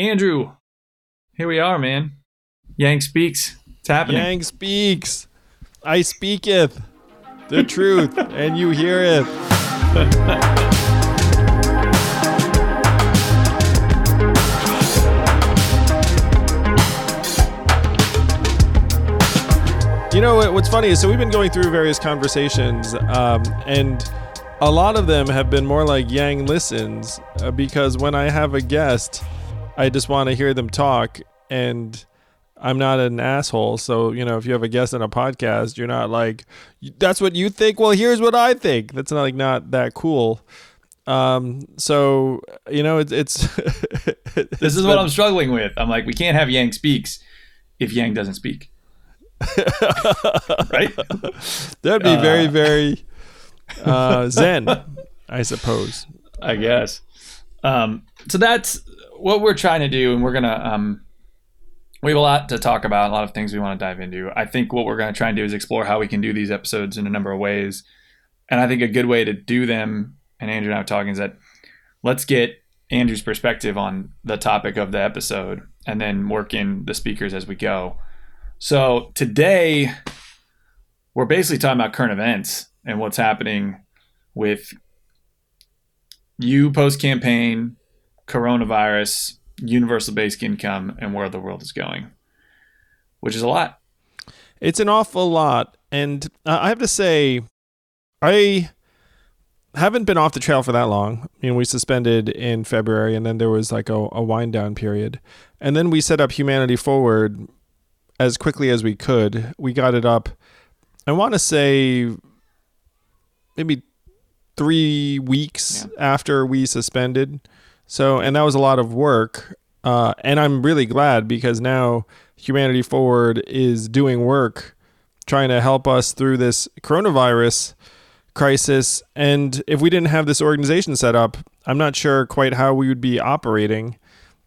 Andrew, here we are, man. Yang speaks. It's happening. Yang speaks. I speaketh the truth, and you hear it. You know what's funny is so we've been going through various conversations, um, and a lot of them have been more like Yang listens uh, because when I have a guest, I just want to hear them talk, and I'm not an asshole. So you know, if you have a guest on a podcast, you're not like, "That's what you think." Well, here's what I think. That's not like not that cool. Um, so you know, it's it's. this is what I'm struggling with. I'm like, we can't have Yang speaks if Yang doesn't speak. right? That'd be very, very uh, zen, I suppose. I guess. Um, so that's what we're trying to do, and we're gonna. Um, we have a lot to talk about, a lot of things we want to dive into. I think what we're to try and do is explore how we can do these episodes in a number of ways, and I think a good way to do them, and Andrew and I are talking, is that let's get Andrew's perspective on the topic of the episode, and then work in the speakers as we go. So today, we're basically talking about current events and what's happening with you post campaign, coronavirus, universal basic income, and where the world is going, which is a lot. It's an awful lot. And uh, I have to say, I haven't been off the trail for that long. You know, we suspended in February, and then there was like a, a wind down period. And then we set up Humanity Forward as quickly as we could. We got it up, I want to say maybe three weeks yeah. after we suspended. So, and that was a lot of work. Uh, and I'm really glad because now Humanity Forward is doing work trying to help us through this coronavirus crisis. And if we didn't have this organization set up, I'm not sure quite how we would be operating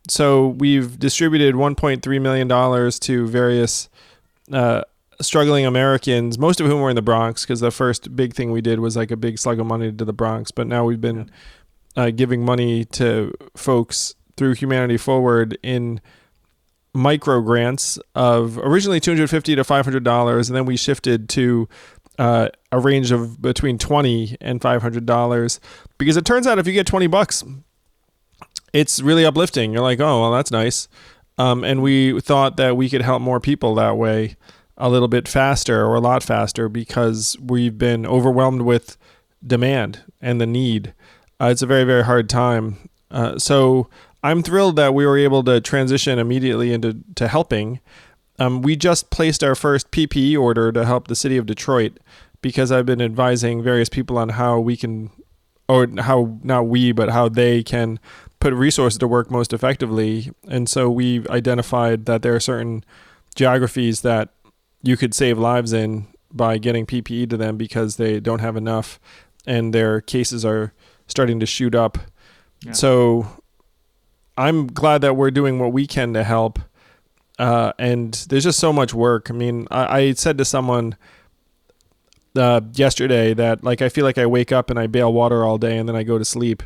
so we've distributed 1.3 million dollars to various uh, struggling Americans, most of whom were in the Bronx, because the first big thing we did was like a big slug of money to the Bronx. But now we've been uh, giving money to folks through Humanity Forward in micro grants of originally 250 to 500 dollars, and then we shifted to uh, a range of between 20 and 500 dollars because it turns out if you get 20 bucks it's really uplifting. You're like, oh, well, that's nice. Um, and we thought that we could help more people that way a little bit faster or a lot faster because we've been overwhelmed with demand and the need. Uh, it's a very, very hard time. Uh, so I'm thrilled that we were able to transition immediately into to helping. Um, we just placed our first PPE order to help the city of Detroit because I've been advising various people on how we can, or how not we, but how they can put resources to work most effectively. And so we've identified that there are certain geographies that you could save lives in by getting PPE to them because they don't have enough and their cases are starting to shoot up. Yeah. So I'm glad that we're doing what we can to help. Uh, and there's just so much work. I mean, I, I said to someone uh, yesterday that like I feel like I wake up and I bail water all day and then I go to sleep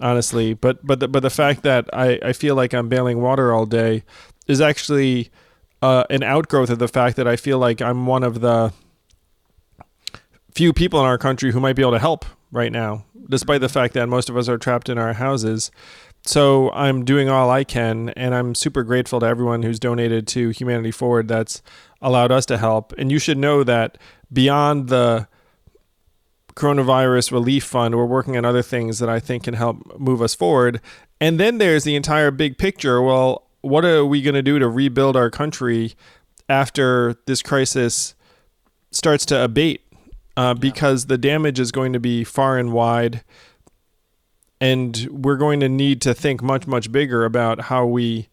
honestly. But but the, but the fact that I, I feel like I'm bailing water all day is actually uh, an outgrowth of the fact that I feel like I'm one of the few people in our country who might be able to help right now, despite the fact that most of us are trapped in our houses. So I'm doing all I can, and I'm super grateful to everyone who's donated to Humanity Forward that's allowed us to help. And you should know that beyond the coronavirus relief fund. We're working on other things that I think can help move us forward. And then there's the entire big picture. Well, what are we going to do to rebuild our country after this crisis starts to abate? Uh, because the damage is going to be far and wide. And we're going to need to think much, much bigger about how we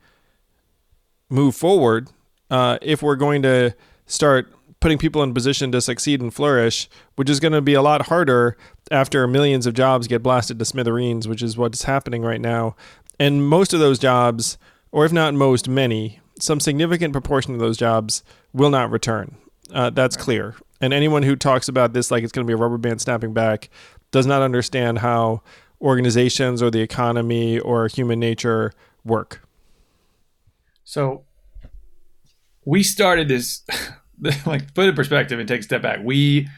move forward uh, if we're going to start putting people in position to succeed and flourish, which is going to be a lot harder after millions of jobs get blasted to smithereens, which is what's happening right now. And most of those jobs, or if not most, many, some significant proportion of those jobs will not return. Uh, that's clear. And anyone who talks about this like it's going to be a rubber band snapping back does not understand how organizations or the economy or human nature work. So we started this, like, put in perspective and take a step back. We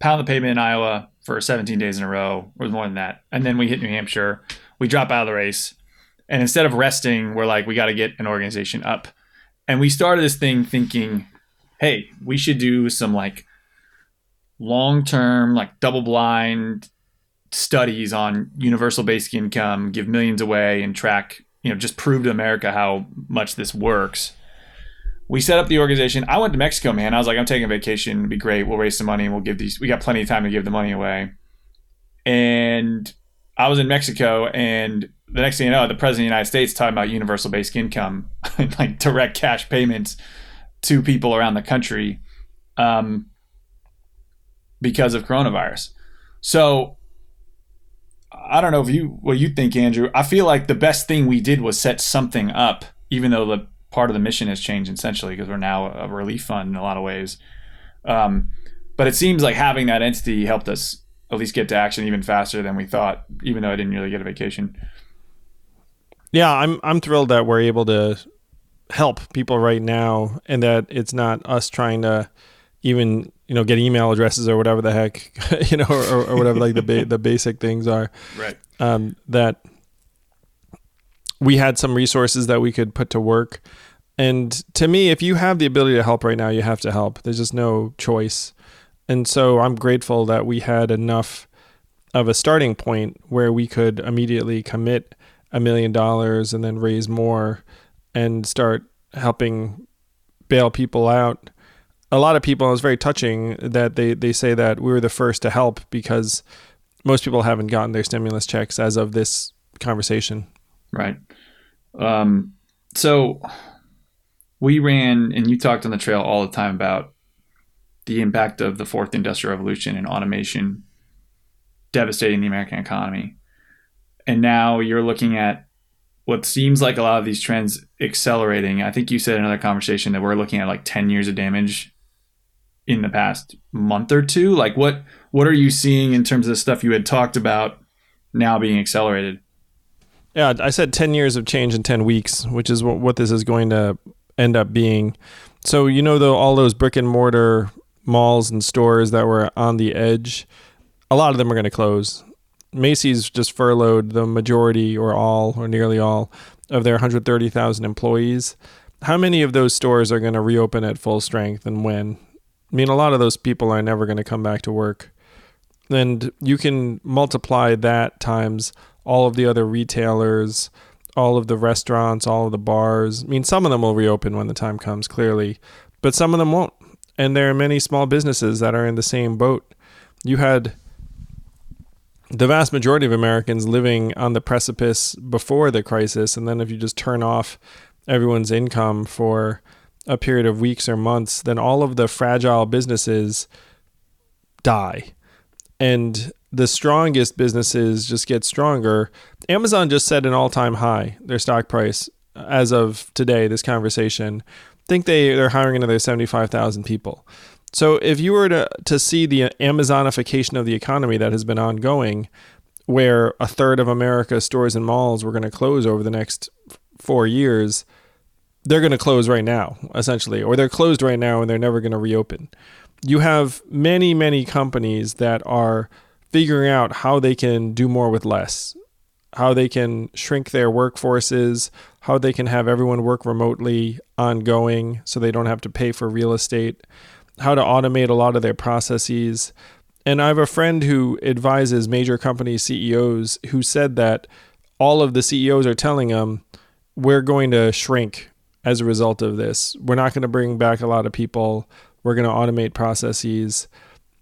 pound the pavement in Iowa for 17 days in a row, or more than that. And then we hit New Hampshire. We drop out of the race. And instead of resting, we're like, we got to get an organization up. And we started this thing thinking, hey, we should do some like long term, like double blind studies on universal basic income, give millions away, and track, you know, just prove to America how much this works. We set up the organization. I went to Mexico, man. I was like, I'm taking a vacation. It'd be great. We'll raise some money and we'll give these. We got plenty of time to give the money away. And I was in Mexico, and the next thing you know, the president of the United States talking about universal basic income, like direct cash payments to people around the country, um, because of coronavirus. So I don't know if you what you think, Andrew. I feel like the best thing we did was set something up, even though the part of the mission has changed essentially because we're now a relief fund in a lot of ways. Um, but it seems like having that entity helped us at least get to action even faster than we thought, even though I didn't really get a vacation. Yeah, I'm I'm thrilled that we're able to help people right now, and that it's not us trying to even you know get email addresses or whatever the heck you know or, or whatever like the ba- the basic things are. Right. Um, that we had some resources that we could put to work. And to me, if you have the ability to help right now, you have to help. There's just no choice. And so I'm grateful that we had enough of a starting point where we could immediately commit a million dollars and then raise more and start helping bail people out. A lot of people, it was very touching that they, they say that we were the first to help because most people haven't gotten their stimulus checks as of this conversation. Right. Um, so we ran, and you talked on the trail all the time about the impact of the fourth industrial revolution and automation devastating the American economy. And now you're looking at what seems like a lot of these trends accelerating. I think you said in another conversation that we're looking at like 10 years of damage in the past month or two. Like what what are you seeing in terms of the stuff you had talked about now being accelerated? Yeah, I said 10 years of change in 10 weeks, which is what, what this is going to end up being. So, you know, though, all those brick and mortar malls and stores that were on the edge, a lot of them are going to close. Macy's just furloughed the majority or all or nearly all of their 130,000 employees. How many of those stores are going to reopen at full strength and when? I mean, a lot of those people are never going to come back to work. And you can multiply that times all of the other retailers, all of the restaurants, all of the bars. I mean, some of them will reopen when the time comes, clearly, but some of them won't. And there are many small businesses that are in the same boat. You had the vast majority of Americans living on the precipice before the crisis. And then if you just turn off everyone's income for a period of weeks or months, then all of the fragile businesses die. And the strongest businesses just get stronger. Amazon just set an all-time high their stock price as of today. This conversation, I think they they're hiring another seventy-five thousand people. So if you were to to see the Amazonification of the economy that has been ongoing, where a third of America's stores and malls were going to close over the next four years, they're going to close right now, essentially, or they're closed right now and they're never going to reopen. You have many, many companies that are figuring out how they can do more with less, how they can shrink their workforces, how they can have everyone work remotely ongoing so they don't have to pay for real estate, how to automate a lot of their processes. And I have a friend who advises major company CEOs who said that all of the CEOs are telling them we're going to shrink as a result of this. We're not going to bring back a lot of people. We're going to automate processes.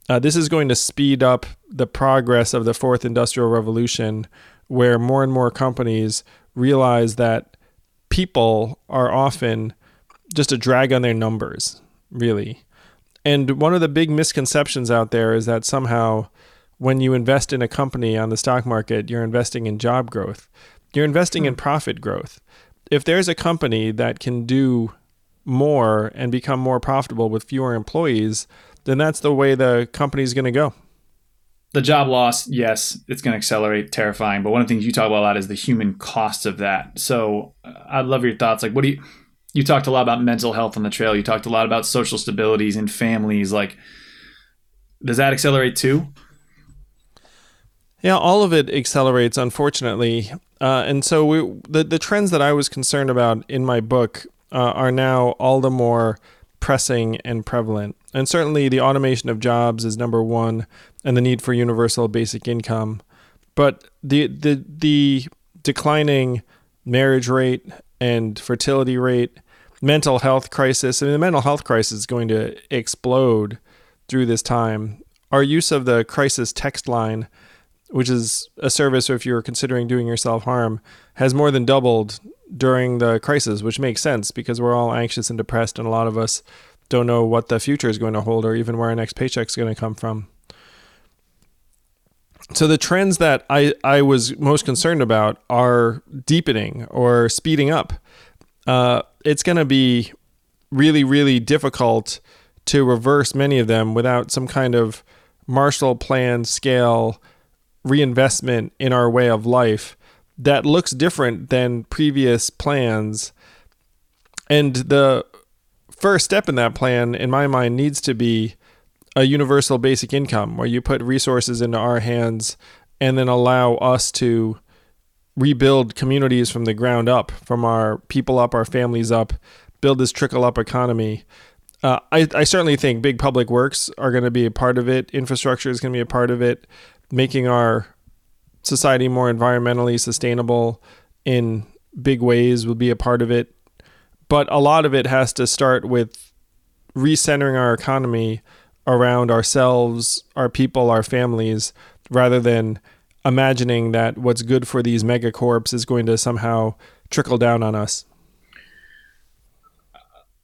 Uh, this is going to speed up the progress of the fourth industrial revolution, where more and more companies realize that people are often just a drag on their numbers, really. And one of the big misconceptions out there is that somehow when you invest in a company on the stock market, you're investing in job growth, you're investing in hmm. profit growth. If there's a company that can do more and become more profitable with fewer employees, then that's the way the company's going to go. the job loss, yes, it's going to accelerate, terrifying. But one of the things you talk about a lot is the human costs of that. So uh, I'd love your thoughts. Like, what do you? You talked a lot about mental health on the trail. You talked a lot about social stabilities and families. Like, does that accelerate too? Yeah, all of it accelerates, unfortunately. Uh, and so we, the the trends that I was concerned about in my book uh, are now all the more pressing and prevalent. And certainly, the automation of jobs is number one, and the need for universal basic income. But the the the declining marriage rate and fertility rate, mental health crisis. I mean, the mental health crisis is going to explode through this time. Our use of the crisis text line, which is a service if you're considering doing yourself harm, has more than doubled during the crisis, which makes sense because we're all anxious and depressed, and a lot of us don't know what the future is going to hold or even where our next paycheck is going to come from. So the trends that I, I was most concerned about are deepening or speeding up. Uh, it's going to be really, really difficult to reverse many of them without some kind of Marshall Plan scale reinvestment in our way of life that looks different than previous plans. And the first step in that plan, in my mind, needs to be a universal basic income where you put resources into our hands and then allow us to rebuild communities from the ground up, from our people up, our families up, build this trickle up economy. Uh, I, I certainly think big public works are going to be a part of it. Infrastructure is going to be a part of it. Making our society more environmentally sustainable in big ways will be a part of it. But a lot of it has to start with recentering our economy around ourselves, our people, our families, rather than imagining that what's good for these megacorps is going to somehow trickle down on us.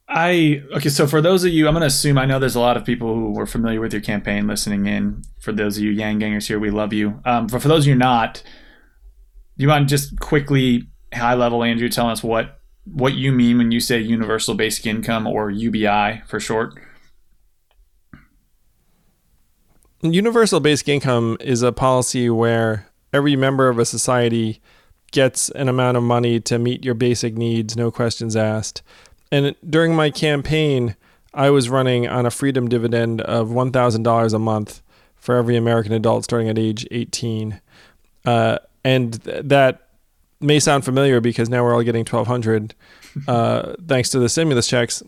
I okay, so for those of you, I'm going to assume I know there's a lot of people who were familiar with your campaign listening in. For those of you Yang Gangers here, we love you. Um, for for those of you not, do you mind just quickly, high level, Andrew, telling us what what you mean when you say universal basic income or UBI for short? Universal basic income is a policy where every member of a society gets an amount of money to meet your basic needs, no questions asked. And during my campaign, I was running on a freedom dividend of $1,000 a month for every American adult starting at age 18. Uh, and th- that may sound familiar because now we're all getting 1200 uh, thanks to the stimulus checks.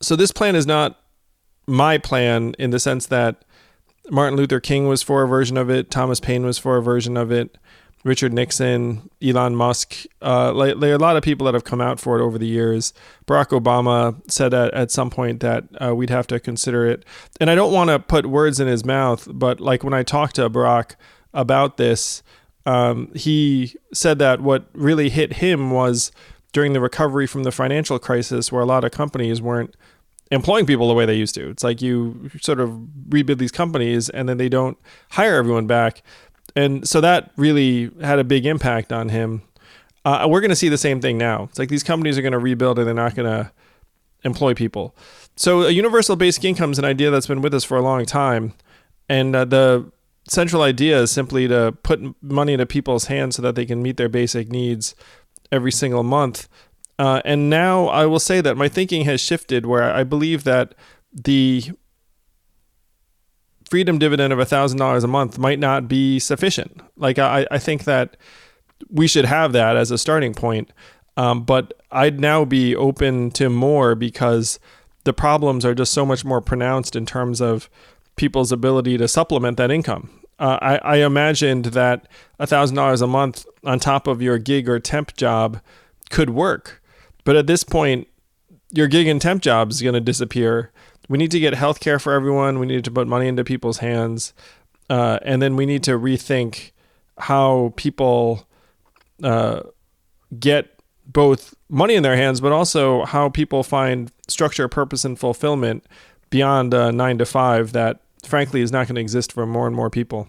So this plan is not my plan in the sense that Martin Luther King was for a version of it, Thomas Paine was for a version of it, Richard Nixon, Elon Musk, uh, like, there are a lot of people that have come out for it over the years. Barack Obama said at, at some point that uh, we'd have to consider it. And I don't want to put words in his mouth, but like when I talked to Barack about this, um, he said that what really hit him was during the recovery from the financial crisis, where a lot of companies weren't employing people the way they used to. It's like you sort of rebuild these companies and then they don't hire everyone back. And so that really had a big impact on him. Uh, we're going to see the same thing now. It's like these companies are going to rebuild and they're not going to employ people. So a universal basic income is an idea that's been with us for a long time. And uh, the central idea is simply to put money into people's hands so that they can meet their basic needs every single month. Uh, and now I will say that my thinking has shifted where I believe that the freedom dividend of $1,000 a month might not be sufficient. Like, I, I think that we should have that as a starting point. Um, but I'd now be open to more because the problems are just so much more pronounced in terms of people's ability to supplement that income. Uh, I, I imagined that $1,000 a month on top of your gig or temp job could work but at this point, your gig and temp job is going to disappear. We need to get health care for everyone. We need to put money into people's hands. Uh, and then we need to rethink how people uh, get both money in their hands, but also how people find structure, purpose, and fulfillment beyond nine to five that, frankly, is not going to exist for more and more people.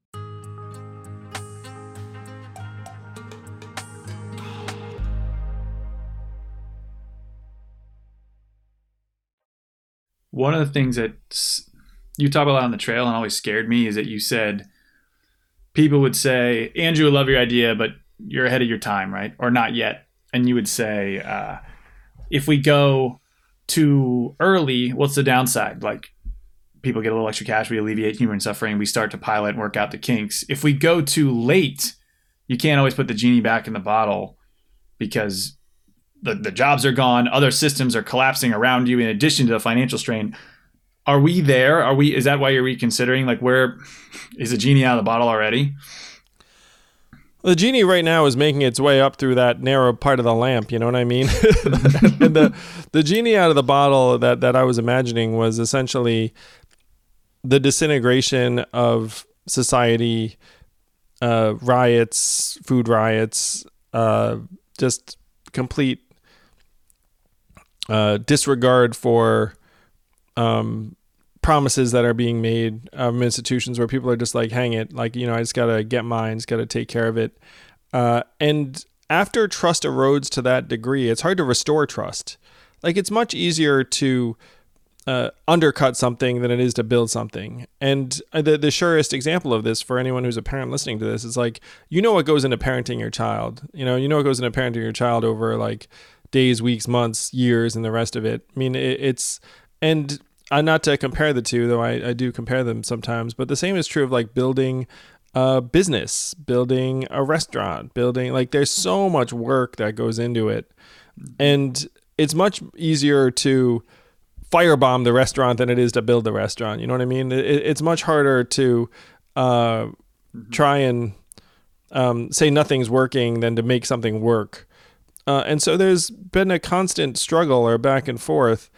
One of the things that you talk about on the trail and always scared me is that you said people would say, Andrew, I love your idea, but you're ahead of your time, right? Or not yet. And you would say, uh, if we go too early, what's the downside? Like people get a little extra cash, we alleviate human suffering, we start to pilot and work out the kinks. If we go too late, you can't always put the genie back in the bottle because the, the jobs are gone, other systems are collapsing around you in addition to the financial strain. Are we there? Are we is that why you're reconsidering? Like where is the genie out of the bottle already? The genie right now is making its way up through that narrow part of the lamp. You know what I mean? and the the genie out of the bottle that that I was imagining was essentially the disintegration of society, uh, riots, food riots, uh, just complete uh, disregard for um, promises that are being made um, institutions where people are just like, hang it, like, you know, I just got to get mine, just got to take care of it. Uh, and after trust erodes to that degree, it's hard to restore trust. Like, it's much easier to uh, undercut something than it is to build something. And the, the surest example of this for anyone who's a parent listening to this is like, you know what goes into parenting your child. You know, you know what goes into parenting your child over like days, weeks, months, years, and the rest of it. I mean, it, it's, and uh, not to compare the two, though I, I do compare them sometimes, but the same is true of like building a business, building a restaurant, building like there's so much work that goes into it. And it's much easier to firebomb the restaurant than it is to build the restaurant. You know what I mean? It, it's much harder to uh, mm-hmm. try and um, say nothing's working than to make something work. Uh, and so there's been a constant struggle or back and forth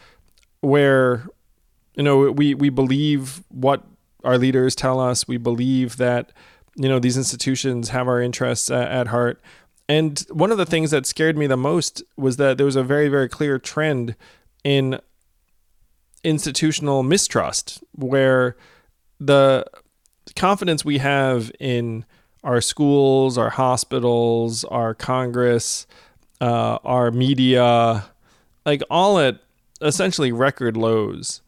where you know we we believe what our leaders tell us. We believe that you know these institutions have our interests at, at heart. And one of the things that scared me the most was that there was a very very clear trend in institutional mistrust where the confidence we have in our schools, our hospitals, our Congress, uh, our media, like all at essentially record lows.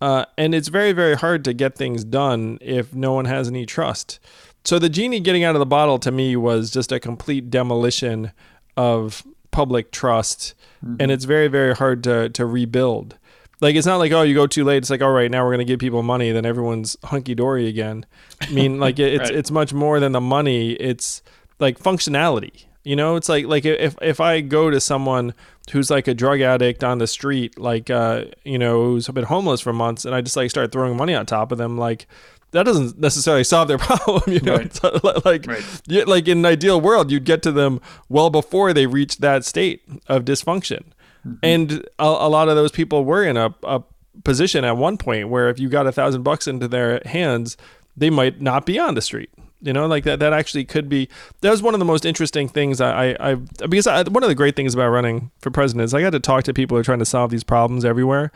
Uh, and it's very, very hard to get things done if no one has any trust. So the genie getting out of the bottle to me was just a complete demolition of public trust. Mm-hmm. And it's very, very hard to, to rebuild. Like it's not like oh you go too late. It's like all right now we're gonna give people money, then everyone's hunky dory again. I mean like it's right. it's much more than the money. It's like functionality. You know, it's like like if if I go to someone who's like a drug addict on the street, like uh, you know, who's been homeless for months, and I just like start throwing money on top of them, like that doesn't necessarily solve their problem. You know, right. like right. like in an ideal world, you'd get to them well before they reach that state of dysfunction, mm-hmm. and a, a, lot of those people were in a, a position at one point where if you got a thousand bucks into their hands, they might not be on the street you know like that that actually could be that was one of the most interesting things i i, I because I, one of the great things about running for president is i got to talk to people who are trying to solve these problems everywhere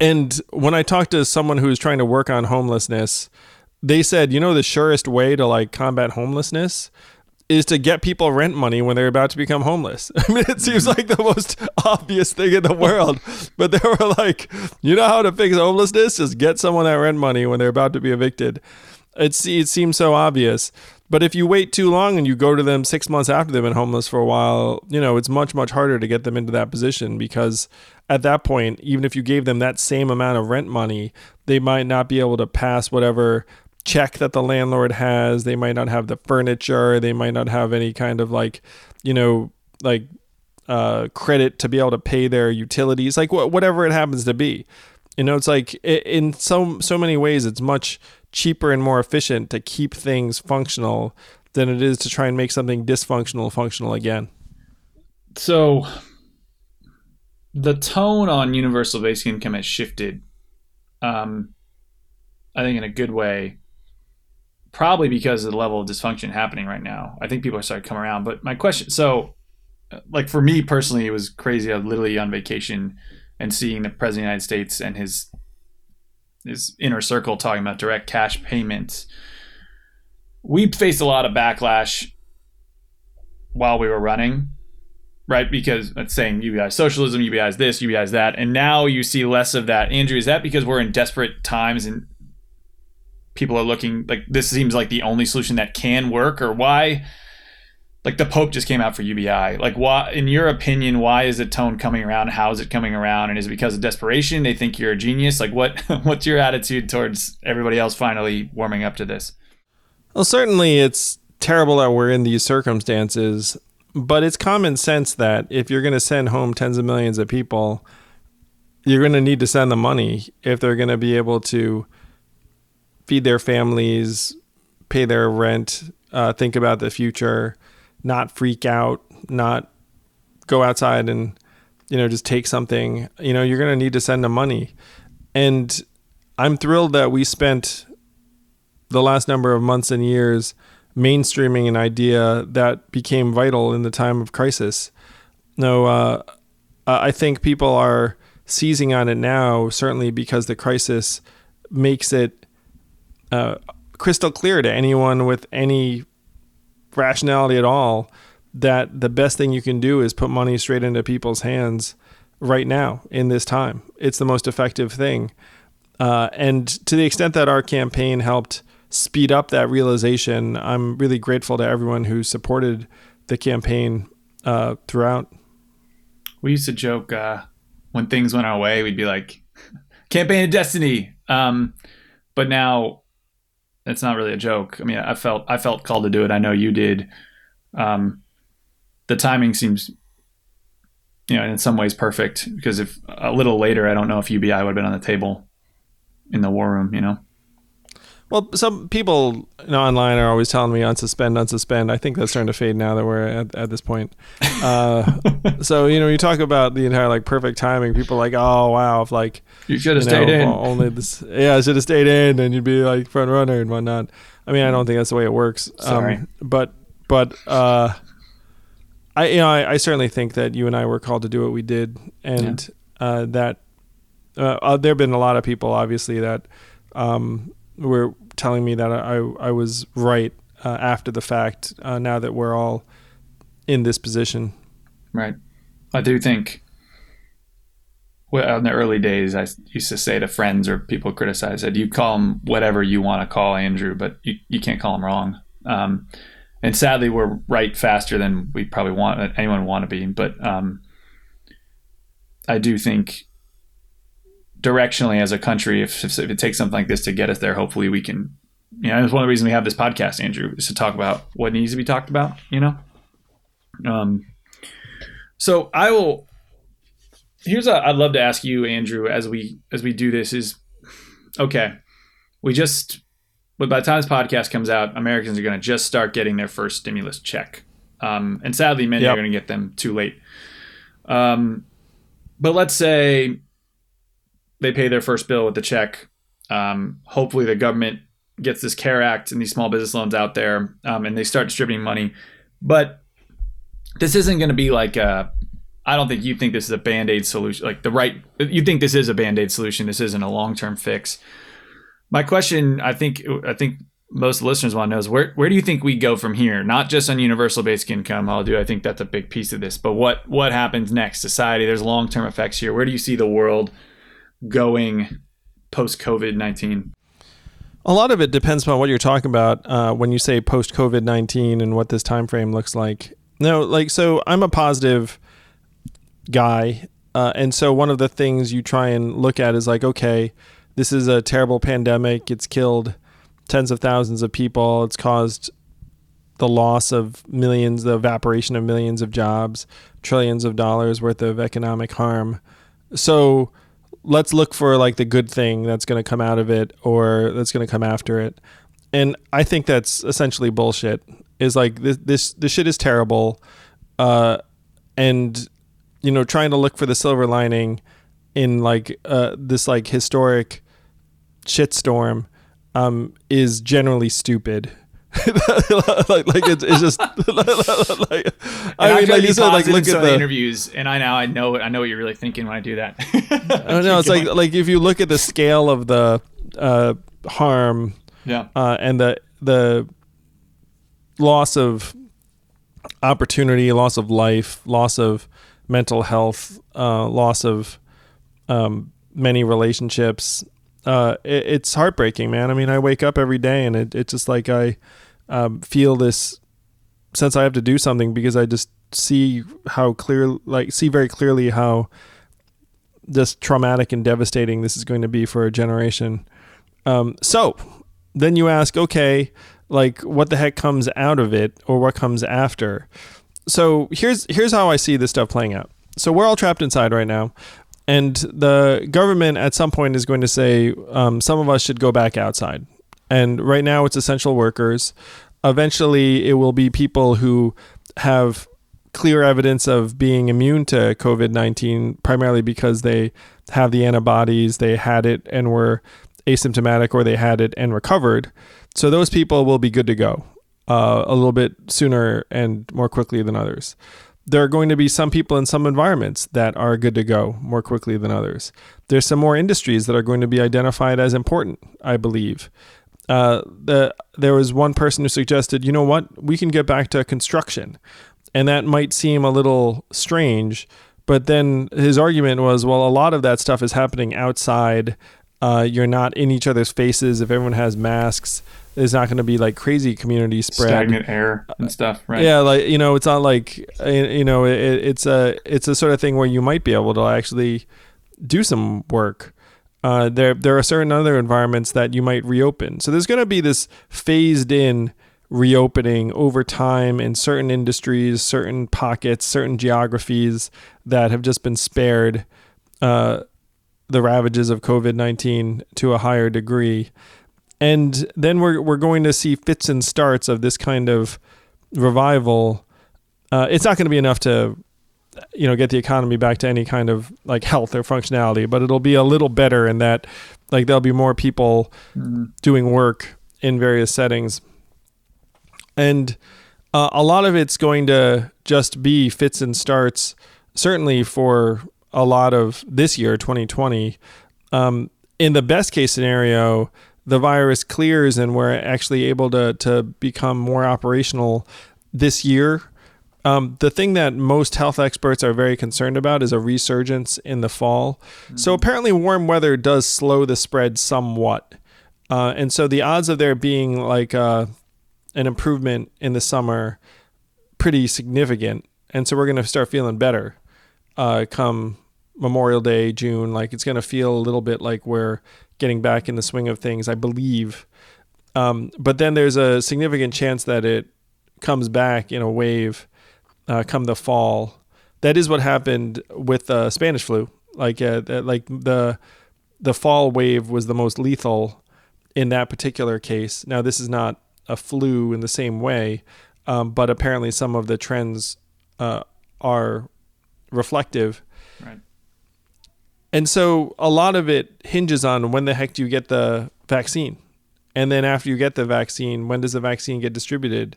and when i talked to someone who was trying to work on homelessness they said you know the surest way to like combat homelessness is to get people rent money when they're about to become homeless. I mean, it seems mm-hmm. like the most obvious thing in the world, but they were like, you know how to fix homelessness? Just get someone that rent money when they're about to be evicted. It's it seems so obvious. But if you wait too long and you go to them six months after they've been homeless for a while, you know, it's much, much harder to get them into that position because at that point, even if you gave them that same amount of rent money, they might not be able to pass whatever check that the landlord has. They might not have the furniture. They might not have any kind of like, you know, like uh, credit to be able to pay their utilities, like wh- whatever it happens to be. You know, it's like in so so many ways, it's much cheaper and more efficient to keep things functional than it is to try and make something dysfunctional functional again. So the tone on universal basic income has shifted. Um, I think in a good way, probably because of the level of dysfunction happening right now. I think people are starting to come around. But my question, so like for me personally, it was crazy. I was literally on vacation and seeing the president of the United States and his his inner circle talking about direct cash payments. We faced a lot of backlash while we were running, right? Because it's saying UBI socialism, UBI is this, UBI is that, and now you see less of that. Andrew, is that because we're in desperate times and people are looking like this seems like the only solution that can work, or why? Like the Pope just came out for UBI. Like, why, in your opinion, why is the tone coming around? How is it coming around? And is it because of desperation? They think you're a genius. Like, what what's your attitude towards everybody else finally warming up to this? Well, certainly it's terrible that we're in these circumstances, but it's common sense that if you're going to send home tens of millions of people, you're going to need to send the money if they're going to be able to feed their families, pay their rent, uh, think about the future not freak out, not go outside and you know just take something. You know, you're going to need to send them money. And I'm thrilled that we spent the last number of months and years mainstreaming an idea that became vital in the time of crisis. No, uh, I think people are seizing on it now, certainly because the crisis makes it uh, crystal clear to anyone with any rationality at all that the best thing you can do is put money straight into people's hands right now in this time. It's the most effective thing. Uh, and to the extent that our campaign helped speed up that realization, I'm really grateful to everyone who supported the campaign uh, throughout. We used to joke uh, when things went our way, we'd be like, campaign of destiny. Um, but now it's not really a joke. I mean, I felt I felt called to do it. I know you did. Um, the timing seems, you know, in some ways perfect because if a little later, I don't know if UBI would have been on the table in the war room. You know. Well, some people you know, online are always telling me unsuspend, unsuspend. I think that's starting to fade now that we're at, at this point. Uh, so you know, you talk about the entire like perfect timing. People are like, oh wow, if like you should have you know, stayed in. Only this, yeah, I should have stayed in, and you'd be like front runner and whatnot. I mean, I don't think that's the way it works. Sorry, um, but but uh, I you know I, I, certainly think that you and I were called to do what we did, and yeah. uh, that uh, uh there have been a lot of people obviously that. Um, were telling me that I I was right uh, after the fact. Uh, now that we're all in this position, right? I do think. Well, in the early days, I used to say to friends or people criticize that you call him whatever you want to call Andrew, but you, you can't call him wrong. Um, and sadly, we're right faster than we probably want anyone want to be. But um, I do think directionally as a country, if, if, if it takes something like this to get us there, hopefully we can. You know, it's one of the reasons we have this podcast, Andrew, is to talk about what needs to be talked about. You know, um. So I will. Here's a. I'd love to ask you, Andrew, as we as we do this is, okay, we just. But by the time this podcast comes out, Americans are going to just start getting their first stimulus check, um, and sadly, many yep. are going to get them too late. Um, but let's say they pay their first bill with the check. Um, hopefully, the government gets this CARE Act and these small business loans out there, um, and they start distributing money. But this isn't going to be like a. I don't think you think this is a band aid solution. Like the right, you think this is a band aid solution. This isn't a long term fix. My question, I think, I think most listeners want to know is where where do you think we go from here? Not just on universal basic income, I'll do I think that's a big piece of this, but what what happens next? Society, there's long term effects here. Where do you see the world going post COVID nineteen? A lot of it depends upon what you're talking about uh, when you say post COVID nineteen and what this time frame looks like. No, like so, I'm a positive guy, uh, and so one of the things you try and look at is like, okay, this is a terrible pandemic. It's killed tens of thousands of people. It's caused the loss of millions, the evaporation of millions of jobs, trillions of dollars worth of economic harm. So let's look for like the good thing that's going to come out of it or that's going to come after it. And I think that's essentially bullshit. Is like this this this shit is terrible. Uh and you know trying to look for the silver lining in like uh this like historic shitstorm um is generally stupid. like, like it's, it's just like I mean like you said like look at the interviews and I now I know I know what you're really thinking when I do that. I don't know it's going. like like if you look at the scale of the uh, harm yeah uh, and the the loss of opportunity, loss of life, loss of mental health, uh, loss of um, many relationships. Uh, it, it's heartbreaking, man. I mean, I wake up every day and it, it's just like I um, feel this sense I have to do something because I just see how clear, like, see very clearly how just traumatic and devastating this is going to be for a generation. Um, so then you ask, okay, like what the heck comes out of it or what comes after so here's here's how i see this stuff playing out. So we're all trapped inside right now and the government at some point is going to say um, some of us should go back outside. And right now it's essential workers. Eventually it will be people who have clear evidence of being immune to covid-19 primarily because they have the antibodies they had it and were asymptomatic or they had it and recovered. So those people will be good to go uh, a little bit sooner and more quickly than others. There are going to be some people in some environments that are good to go more quickly than others. There's some more industries that are going to be identified as important, I believe. Uh, the, there was one person who suggested, you know what, we can get back to construction. And that might seem a little strange, but then his argument was, well, a lot of that stuff is happening outside. Uh, you're not in each other's faces. If everyone has masks, there's not going to be like crazy community spread, stagnant air and stuff, right? Yeah, like you know, it's not like you know, it, it's a it's a sort of thing where you might be able to actually do some work. Uh, there there are certain other environments that you might reopen. So there's going to be this phased in reopening over time in certain industries, certain pockets, certain geographies that have just been spared uh, the ravages of COVID nineteen to a higher degree and then we're we're going to see fits and starts of this kind of revival. Uh, it's not going to be enough to you know get the economy back to any kind of like health or functionality, but it'll be a little better in that like there'll be more people mm-hmm. doing work in various settings, and uh, a lot of it's going to just be fits and starts. Certainly for a lot of this year, 2020. Um, in the best case scenario, the virus clears and we're actually able to to become more operational this year. Um, the thing that most health experts are very concerned about is a resurgence in the fall. Mm-hmm. So apparently, warm weather does slow the spread somewhat, uh, and so the odds of there being like uh, an improvement in the summer pretty significant. And so we're going to start feeling better uh, come Memorial Day, June. Like it's going to feel a little bit like we're getting back in the swing of things, I believe. Um, but then there's a significant chance that it comes back in a wave uh, come the fall. That is what happened with the Spanish flu. Like uh, like the the fall wave was the most lethal in that particular case. Now this is not a flu in the same way, um, but apparently some of the trends uh, are reflective. And so a lot of it hinges on when the heck do you get the vaccine? And then after you get the vaccine, when does the vaccine get distributed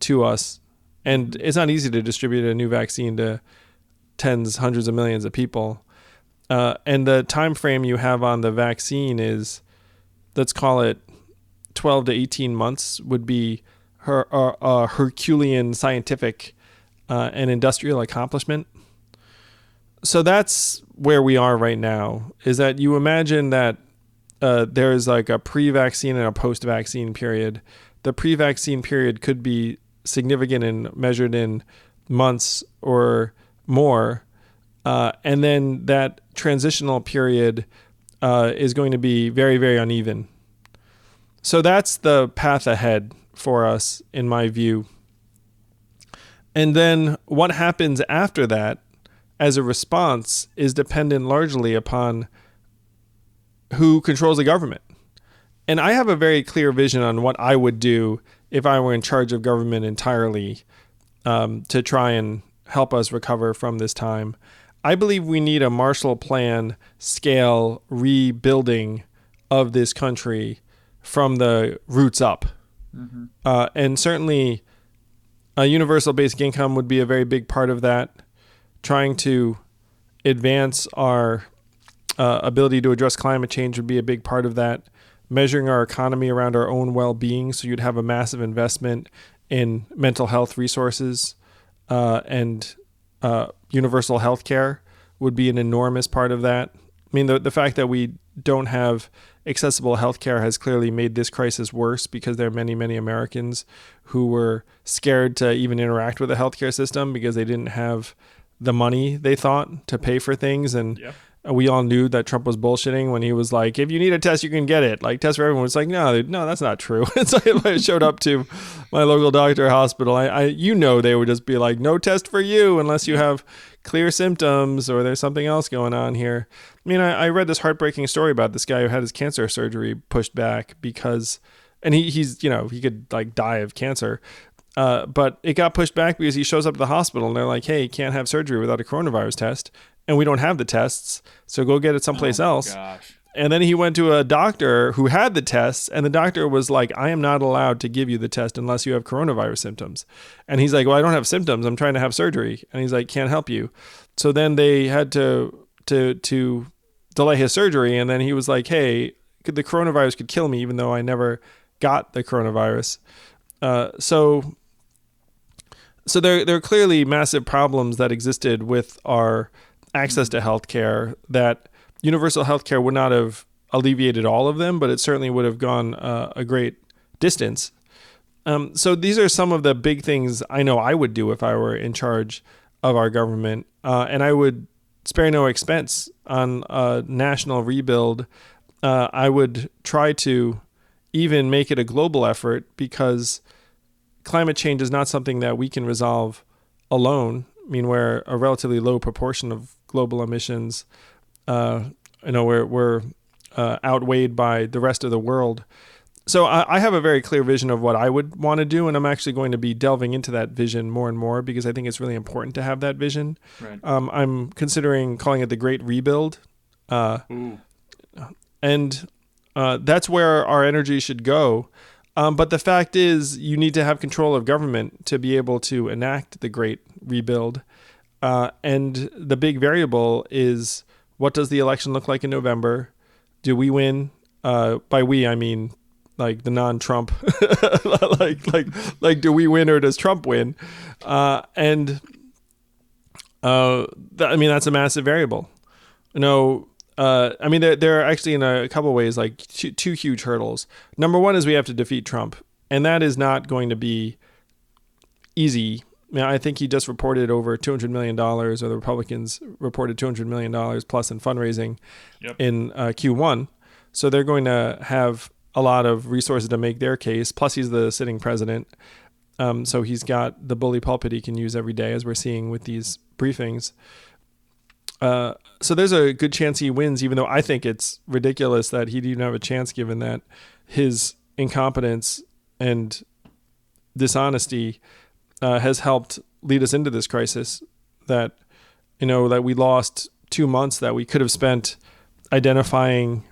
to us? And it's not easy to distribute a new vaccine to tens, hundreds of millions of people. Uh, and the time frame you have on the vaccine is, let's call it 12 to 18 months would be her uh, uh, Herculean scientific uh, and industrial accomplishment. So that's where we are right now. Is that you imagine that uh, there's like a pre-vaccine and a post-vaccine period. The pre-vaccine period could be significant and measured in months or more, uh, and then that transitional period uh, is going to be very, very uneven. So that's the path ahead for us, in my view. And then what happens after that as a response is dependent largely upon who controls the government. And I have a very clear vision on what I would do if I were in charge of government entirely um, to try and help us recover from this time. I believe we need a Marshall Plan scale rebuilding of this country from the roots up. Mm-hmm. Uh, and certainly, a universal basic income would be a very big part of that. Trying to advance our uh, ability to address climate change would be a big part of that. Measuring our economy around our own well being, so you'd have a massive investment in mental health resources uh, and uh, universal health care would be an enormous part of that. I mean, the, the fact that we don't have accessible healthcare has clearly made this crisis worse because there are many, many Americans who were scared to even interact with the healthcare system because they didn't have the money they thought to pay for things. And we all knew that Trump was bullshitting when he was like, if you need a test, you can get it. Like, test for everyone. It's like, no, no, that's not true. it's like if I showed up to my local doctor hospital, I, I, you know, they would just be like, no test for you unless you have clear symptoms or there's something else going on here. I mean, I, I read this heartbreaking story about this guy who had his cancer surgery pushed back because, and he, he's, you know, he could like die of cancer. Uh, but it got pushed back because he shows up at the hospital and they're like, hey, you can't have surgery without a coronavirus test. And we don't have the tests. So go get it someplace oh else. Gosh. And then he went to a doctor who had the tests, and the doctor was like, I am not allowed to give you the test unless you have coronavirus symptoms. And he's like, Well, I don't have symptoms. I'm trying to have surgery. And he's like, Can't help you. So then they had to to to delay his surgery, and then he was like, Hey, the coronavirus could kill me, even though I never got the coronavirus. Uh, so so there there are clearly massive problems that existed with our access to healthcare that universal health care would not have alleviated all of them, but it certainly would have gone uh, a great distance. Um, so these are some of the big things I know I would do if I were in charge of our government, uh, and I would spare no expense on a national rebuild. Uh, I would try to even make it a global effort because climate change is not something that we can resolve alone. I mean, we're a relatively low proportion of global emissions uh, you know, we're, we're uh, outweighed by the rest of the world. So I, I, have a very clear vision of what I would want to do, and I'm actually going to be delving into that vision more and more because I think it's really important to have that vision. Right. Um, I'm considering calling it the Great Rebuild, uh, and uh, that's where our energy should go. Um, but the fact is, you need to have control of government to be able to enact the Great Rebuild, uh, and the big variable is what does the election look like in November? Do we win? Uh, by we, I mean like the non-Trump, like like like do we win or does Trump win? Uh, and uh, th- I mean that's a massive variable. You know, uh, I mean there there are actually in a couple ways like two, two huge hurdles. Number one is we have to defeat Trump, and that is not going to be easy I, mean, I think he just reported over $200 million, or the Republicans reported $200 million plus in fundraising yep. in uh, Q1. So they're going to have a lot of resources to make their case. Plus, he's the sitting president. Um, so he's got the bully pulpit he can use every day, as we're seeing with these briefings. Uh, so there's a good chance he wins, even though I think it's ridiculous that he didn't have a chance given that his incompetence and dishonesty uh, has helped lead us into this crisis. That you know that we lost two months that we could have spent identifying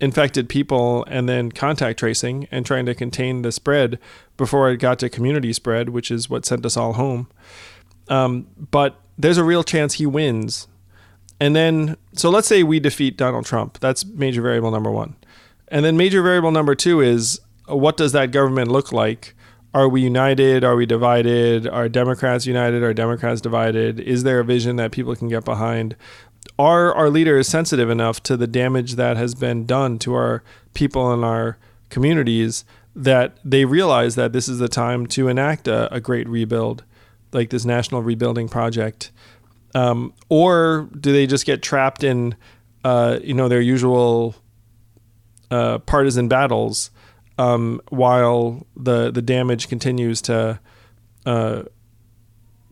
infected people and then contact tracing and trying to contain the spread before it got to community spread, which is what sent us all home. Um, but there's a real chance he wins. And then, so let's say we defeat Donald Trump. That's major variable number one. And then major variable number two is uh, what does that government look like? Are we united? Are we divided? Are Democrats united? Are Democrats divided? Is there a vision that people can get behind? Are our leaders sensitive enough to the damage that has been done to our people and our communities that they realize that this is the time to enact a, a great rebuild, like this national rebuilding project? Um, or do they just get trapped in, uh, you know, their usual uh, partisan battles um, while the the damage continues to uh,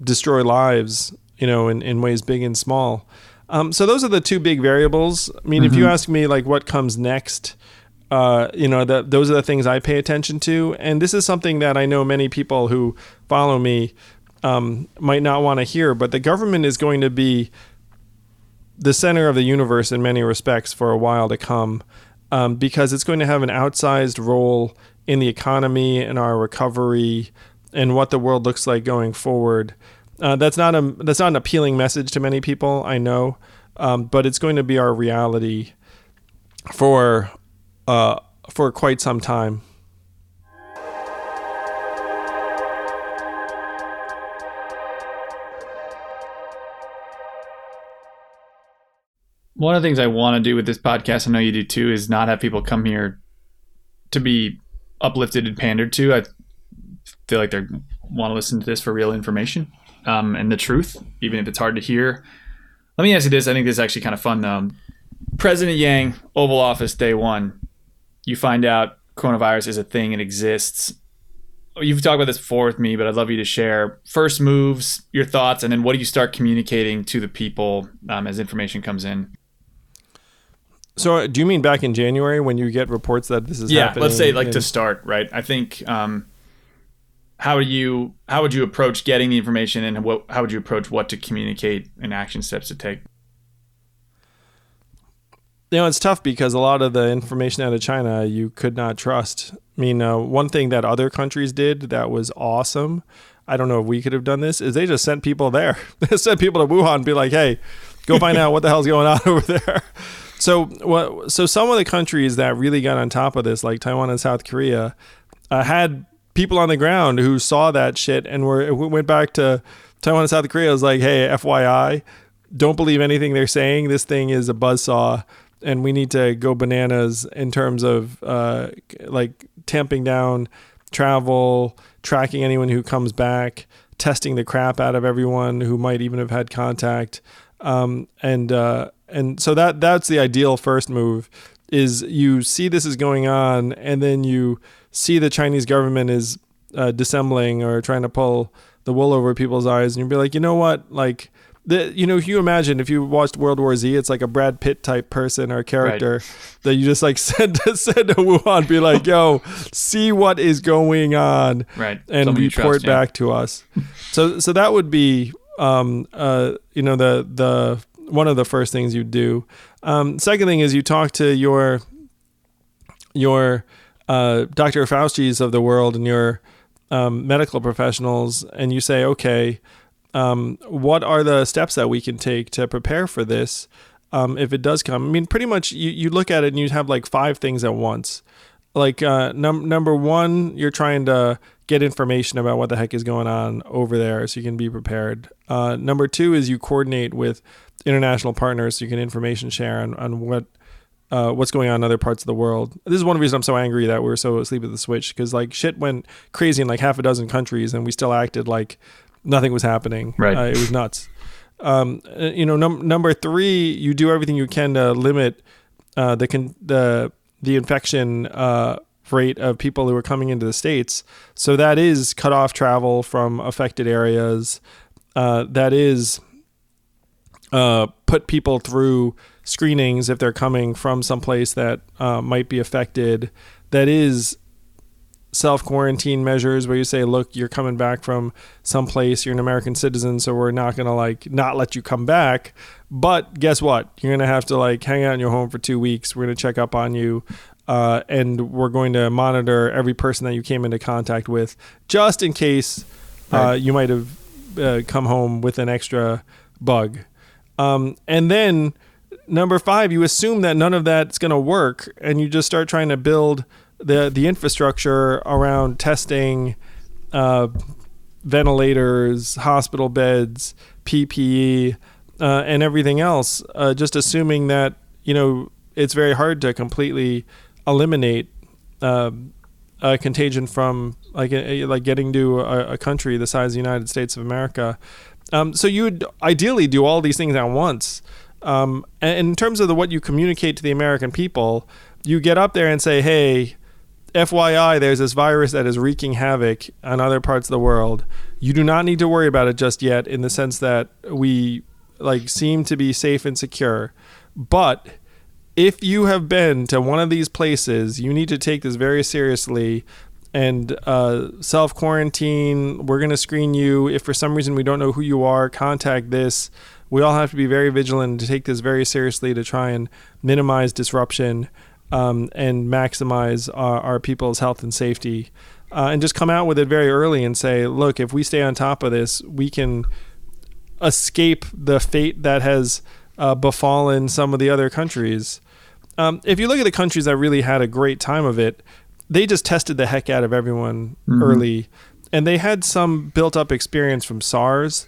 destroy lives, you know, in, in ways big and small. Um, so those are the two big variables. I mean, mm-hmm. if you mm-hmm. ask me like what comes next, uh, you know, that those are the things I pay attention to, and this is something that I know many people who follow me um, might not want to hear. But the government is going to be the center of the universe in many respects for a while to come um, because it's going to have an outsized role in the economy and our recovery and what the world looks like going forward. Uh, that's not a that's not an appealing message to many people, I know, um, but it's going to be our reality for uh, for quite some time. One of the things I want to do with this podcast, I know you do too, is not have people come here to be uplifted and pandered to. I feel like they want to listen to this for real information um, and the truth, even if it's hard to hear. Let me ask you this. I think this is actually kind of fun though. President Yang, Oval Office, day one. You find out coronavirus is a thing, it exists. You've talked about this before with me, but I'd love you to share first moves, your thoughts, and then what do you start communicating to the people um, as information comes in? So, uh, do you mean back in January when you get reports that this is yeah? Happening let's say like in- to start, right? I think um, how do you how would you approach getting the information, and what how would you approach what to communicate and action steps to take? You know, it's tough because a lot of the information out of China you could not trust. I mean, uh, one thing that other countries did that was awesome. I don't know if we could have done this. Is they just sent people there. they sent people to Wuhan and be like, "Hey, go find out what the hell's going on over there." So what? So some of the countries that really got on top of this, like Taiwan and South Korea, uh, had people on the ground who saw that shit and were went back to Taiwan and South Korea. Was like, hey, FYI, don't believe anything they're saying. This thing is a buzzsaw, and we need to go bananas in terms of uh, like tamping down travel, tracking anyone who comes back, testing the crap out of everyone who might even have had contact, um, and uh, and so that that's the ideal first move is you see this is going on and then you see the Chinese government is uh, dissembling or trying to pull the wool over people's eyes and you'd be like you know what like the, you know, if you imagine if you watched World War Z, it's like a Brad Pitt type person or character right. that you just like send to send to Wuhan, be like, "Yo, see what is going on," right, and Somebody report trust, back yeah. to us. So, so that would be, um, uh, you know, the the one of the first things you do. Um, second thing is you talk to your your uh, Dr. Fauci's of the world and your um, medical professionals, and you say, okay, um, what are the steps that we can take to prepare for this um, if it does come? I mean, pretty much you, you look at it and you have like five things at once. Like uh, num- number one, you're trying to get information about what the heck is going on over there so you can be prepared. Uh, number two is you coordinate with international partners so you can information share on, on what uh, what's going on in other parts of the world. This is one reason I'm so angry that we are so asleep at the switch because like shit went crazy in like half a dozen countries and we still acted like nothing was happening. Right, uh, it was nuts. Um, uh, you know, num- number three, you do everything you can to limit uh, the con- the the infection uh, rate of people who are coming into the states. So that is cut off travel from affected areas. Uh, that is uh, put people through screenings if they're coming from someplace that uh, might be affected. That is self quarantine measures where you say, look, you're coming back from someplace, you're an American citizen, so we're not going to like not let you come back. But guess what? You're going to have to like hang out in your home for two weeks. We're going to check up on you. Uh, and we're going to monitor every person that you came into contact with just in case uh, right. you might have uh, come home with an extra bug. Um, and then number five, you assume that none of that's going to work, and you just start trying to build the the infrastructure around testing, uh, ventilators, hospital beds, PPE, uh, and everything else. Uh, just assuming that you know it's very hard to completely eliminate a contagion from like like getting to a, a, country the size of the United States of America. Um, so you would ideally do all these things at once. Um, in terms of the what you communicate to the American people, you get up there and say, "Hey, FYI, there's this virus that is wreaking havoc on other parts of the world. You do not need to worry about it just yet, in the sense that we like seem to be safe and secure. But if you have been to one of these places, you need to take this very seriously and uh, self quarantine. We're going to screen you. If for some reason we don't know who you are, contact this. We all have to be very vigilant to take this very seriously to try and minimize disruption um, and maximize our, our, people's health and safety. Uh, and just come out with it very early and say, look, if we stay on top of this, we can escape the fate that has uh, befallen some of the other countries. Um, if you look at the countries that really had a great time of it, they just tested the heck out of everyone mm-hmm. early, and they had some built-up experience from SARS.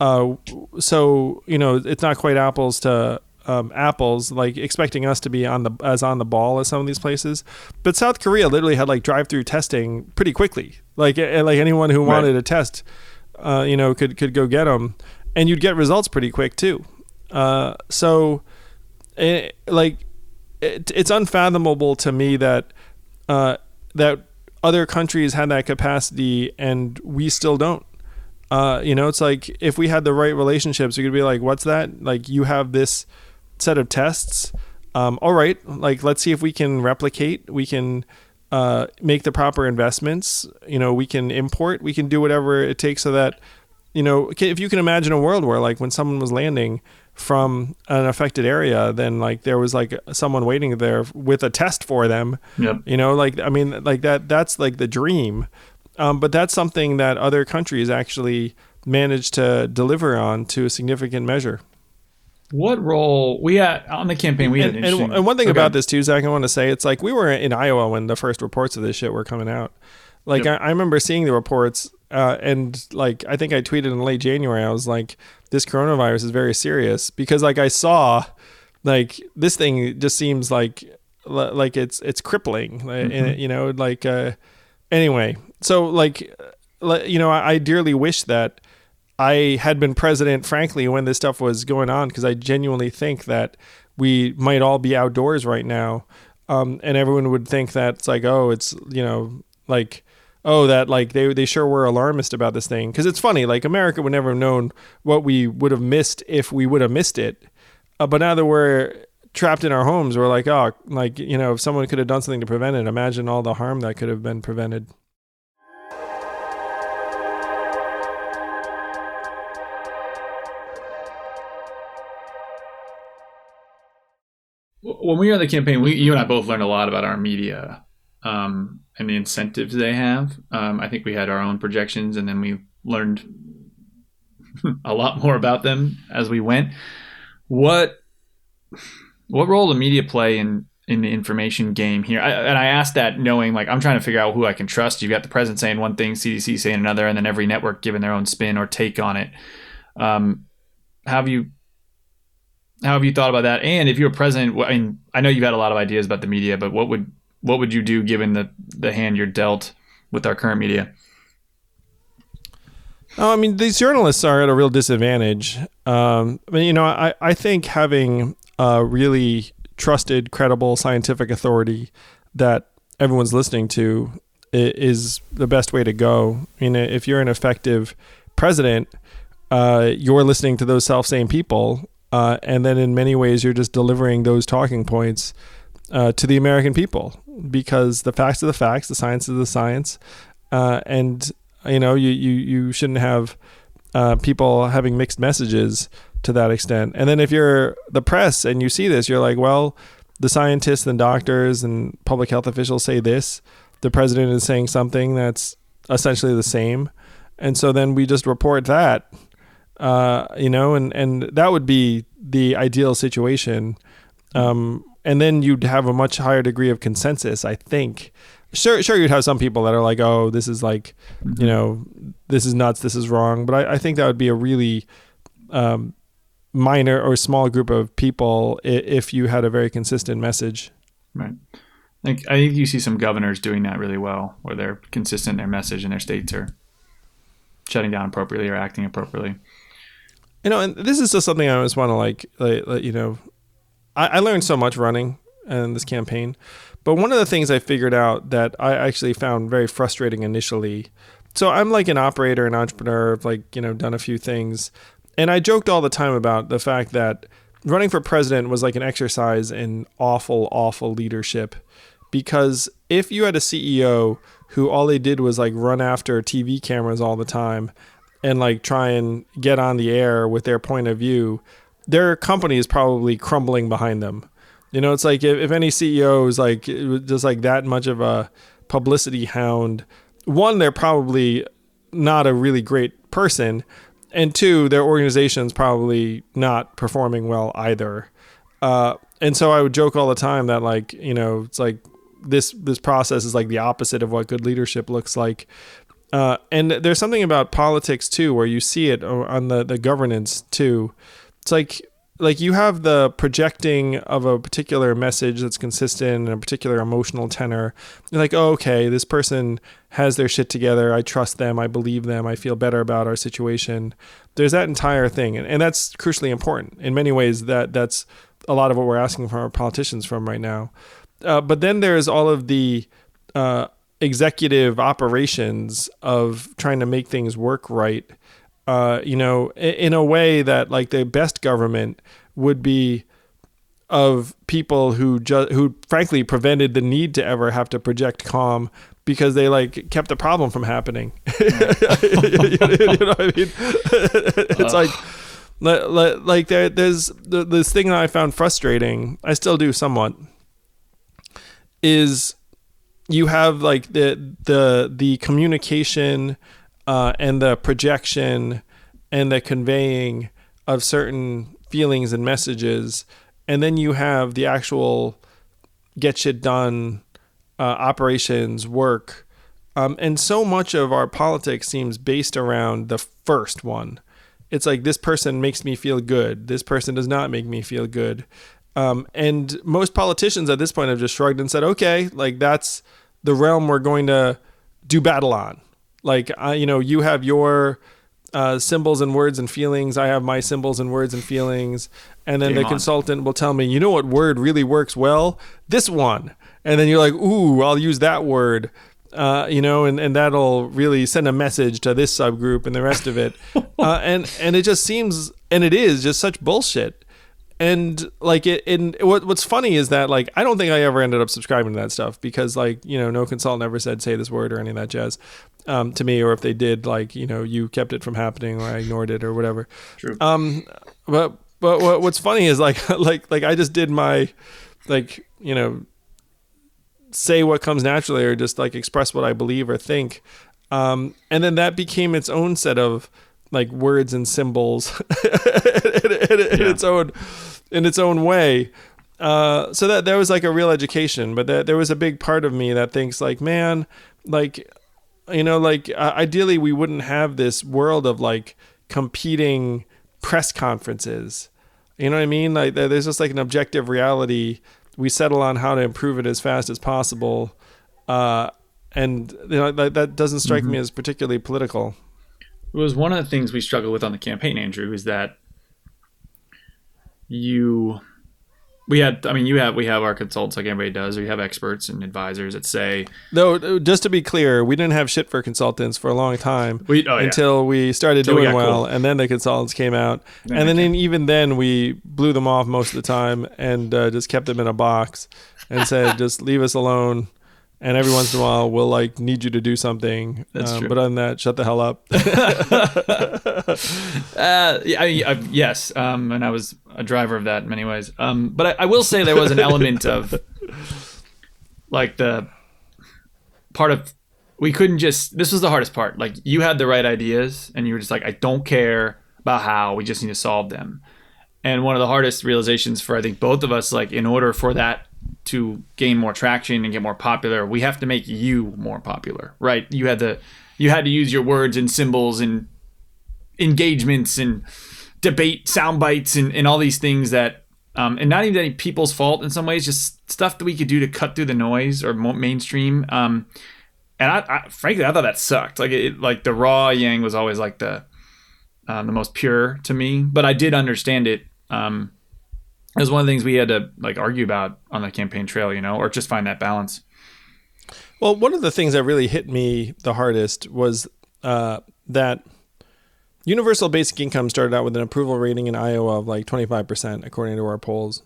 Uh, so you know, it's not quite apples to um, apples, like expecting us to be on the as on the ball as some of these places. But South Korea literally had like drive-through testing pretty quickly. Like like anyone who wanted right. a test, uh, you know, could could go get them, and you'd get results pretty quick too. Uh, so, it, eh, like, it, it's unfathomable to me that uh, that other countries had that capacity and we still don't. Uh, you know, it's like if we had the right relationships, we could be like, "What's that? Like, you have this." set of tests. Um, all right, like let's see if we can replicate. We can uh, make the proper investments. You know, we can import. We can do whatever it takes so that you know if you can imagine a world where like when someone was landing from an affected area then like there was like someone waiting there with a test for them yep. you know like i mean like that that's like the dream um, but that's something that other countries actually managed to deliver on to a significant measure what role we had on the campaign? We had and, and, and one thing okay. about this too, Zach, I want to say it's like we were in Iowa when the first reports of this shit were coming out. Like yep. I, I, remember seeing the reports, uh, and like I think I tweeted in late January, I was like, "This coronavirus is very serious," because like I saw, like this thing just seems like like it's it's crippling, mm-hmm. you know, like uh, anyway. So like, you know, I, I dearly wish that I had been president, frankly, when this stuff was going on, because I genuinely think that we might all be outdoors right now. Um, and everyone would think that it's like, oh, it's, you know, like, oh, that like they, they sure were alarmist about this thing. Because it's funny, like America would never have known what we would have missed if we would have missed it. Uh, but now that we're trapped in our homes, we're like, oh, like, you know, if someone could have done something to prevent it, imagine all the harm that could have been prevented. when we were on the campaign, we, you and I both learned a lot about our media um, and the incentives they have. Um, I think we had our own projections, and then we learned a lot more about them as we went. What what role the media play in in the information game here? I, and I asked that knowing like I'm trying to figure out who I can trust. You've got the president saying one thing, CDC saying another, and then every network giving their own spin or take on it. Um, have you how have you thought about that? And if you're president, I mean, I know you've had a lot of ideas about the media, but what would what would you do given the the hand you're dealt with our current media? Oh, I mean, these journalists are at a real disadvantage. Um, I mean, you know, I, I think having a really trusted, credible scientific authority that everyone's listening to is the best way to go. I mean, if you're an effective president, uh, you're listening to those self same people uh, and then in many ways, you're just delivering those talking points uh, to the American people because the facts are the facts, the science is the science, uh, and you know you you you shouldn't have uh, people having mixed messages to that extent. And then if you're the press and you see this, you're like, well, the scientists and doctors and public health officials say this. The president is saying something that's essentially the same, and so then we just report that uh, you know, and, and that would be the ideal situation. Um, and then you'd have a much higher degree of consensus, I think. Sure, sure, you'd have some people that are like, "Oh, this is like, you know, this is nuts, this is wrong." But I, I think that would be a really um, minor or small group of people if you had a very consistent message. Right. Like I think you see some governors doing that really well, where they're consistent in their message and their states are shutting down appropriately or acting appropriately. You know, and this is just something I always want to like, like, like you know, I, I learned so much running in this campaign, but one of the things I figured out that I actually found very frustrating initially. So I'm like an operator, an entrepreneur, I've like you know done a few things, and I joked all the time about the fact that running for president was like an exercise in awful, awful leadership. Because if you had a CEO who all they did was like run after TV cameras all the time and like try and get on the air with their point of view, their company is probably crumbling behind them. You know, it's like if, if any CEO is like just like that much of a publicity hound, one, they're probably not a really great person, and two, their organization's probably not performing well either. Uh, and so I would joke all the time that like you know it's like this this process is like the opposite of what good leadership looks like. Uh, and there's something about politics too, where you see it on the the governance too. It's like like you have the projecting of a particular message that's consistent and a particular emotional tenor. You're like, oh, okay, this person has their shit together. I trust them. I believe them. I feel better about our situation. There's that entire thing, and, and that's crucially important in many ways. That that's a lot of what we're asking from our politicians from right now. Uh, but then there's all of the uh, executive operations of trying to make things work right uh, you know, in a way that like the best government would be of people who just who frankly prevented the need to ever have to project calm because they like kept the problem from happening. you, know what I mean? it's like like there there's this thing that I found frustrating. I still do somewhat. Is you have like the the the communication uh, and the projection and the conveying of certain feelings and messages, and then you have the actual get shit done uh, operations work. Um, and so much of our politics seems based around the first one. It's like this person makes me feel good. This person does not make me feel good. Um, and most politicians at this point have just shrugged and said, "Okay, like that's the realm we're going to do battle on. Like, uh, you know, you have your uh, symbols and words and feelings. I have my symbols and words and feelings. And then Game the on. consultant will tell me, you know what word really works well? This one. And then you're like, ooh, I'll use that word. Uh, you know, and, and that'll really send a message to this subgroup and the rest of it. Uh, and and it just seems, and it is just such bullshit and like it and what what's funny is that like I don't think I ever ended up subscribing to that stuff because like you know no consultant ever said say this word or any of that jazz um, to me or if they did like you know you kept it from happening or I ignored it or whatever. True. Um, but but what, what's funny is like like like I just did my like you know say what comes naturally or just like express what I believe or think. Um, and then that became its own set of like words and symbols in, in, in yeah. its own in its own way. Uh, so that that was like a real education, but that, there was a big part of me that thinks like, man, like, you know, like uh, ideally we wouldn't have this world of like competing press conferences. You know what I mean? Like there's just like an objective reality. We settle on how to improve it as fast as possible, uh, and you know that, that doesn't strike mm-hmm. me as particularly political. It was one of the things we struggled with on the campaign, Andrew, is that you we had i mean you have we have our consultants like everybody does or you have experts and advisors that say no just to be clear we didn't have shit for consultants for a long time we, oh, until yeah. we started until doing we well cool. and then the consultants came out then and then in, even then we blew them off most of the time and uh, just kept them in a box and said just leave us alone and every once in a while we'll like need you to do something. That's um, true. But other than that, shut the hell up. uh, I, I, yes, um, and I was a driver of that in many ways. Um, but I, I will say there was an element of like the part of we couldn't just. This was the hardest part. Like you had the right ideas, and you were just like, I don't care about how. We just need to solve them. and one of the hardest realizations for I think both of us, like in order for that to gain more traction and get more popular, we have to make you more popular, right? You had to you had to use your words and symbols and engagements and debate sound bites and, and all these things that um, and not even any people's fault in some ways, just stuff that we could do to cut through the noise or mainstream. Um, and I, I, frankly, I thought that sucked. Like it, like the raw Yang was always like the um, the most pure to me, but I did understand it. Um, it was one of the things we had to like argue about on the campaign trail, you know, or just find that balance. Well, one of the things that really hit me the hardest was uh, that universal basic income started out with an approval rating in Iowa of like 25%, according to our polls.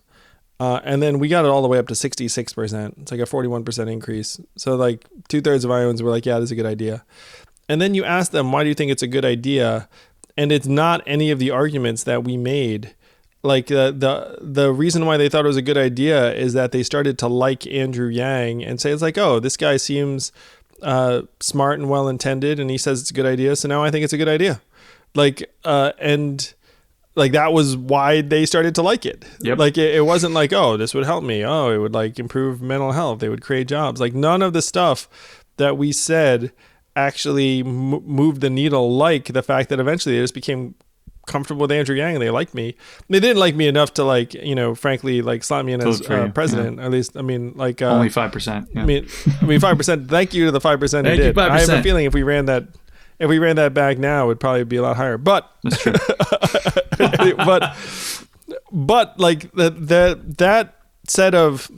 Uh, and then we got it all the way up to 66%. It's like a 41% increase. So, like, two thirds of Iowans were like, yeah, that's a good idea. And then you ask them, why do you think it's a good idea? And it's not any of the arguments that we made. Like, uh, the, the reason why they thought it was a good idea is that they started to like Andrew Yang and say, it's like, oh, this guy seems uh, smart and well intended, and he says it's a good idea. So now I think it's a good idea. Like, uh, and like that was why they started to like it. Yep. Like it, it, wasn't like, oh, this would help me. Oh, it would like improve mental health. They would create jobs. Like none of the stuff that we said actually m- moved the needle. Like the fact that eventually they just became comfortable with Andrew Yang and they liked me. They didn't like me enough to like, you know, frankly, like slot me in as uh, president. Yeah. At least, I mean, like uh, only five percent. I mean, I mean, five percent. Thank you to the five percent who did. 5%. I have a feeling if we ran that if we ran that back now, it would probably be a lot higher. But that's true. but but like that that that set of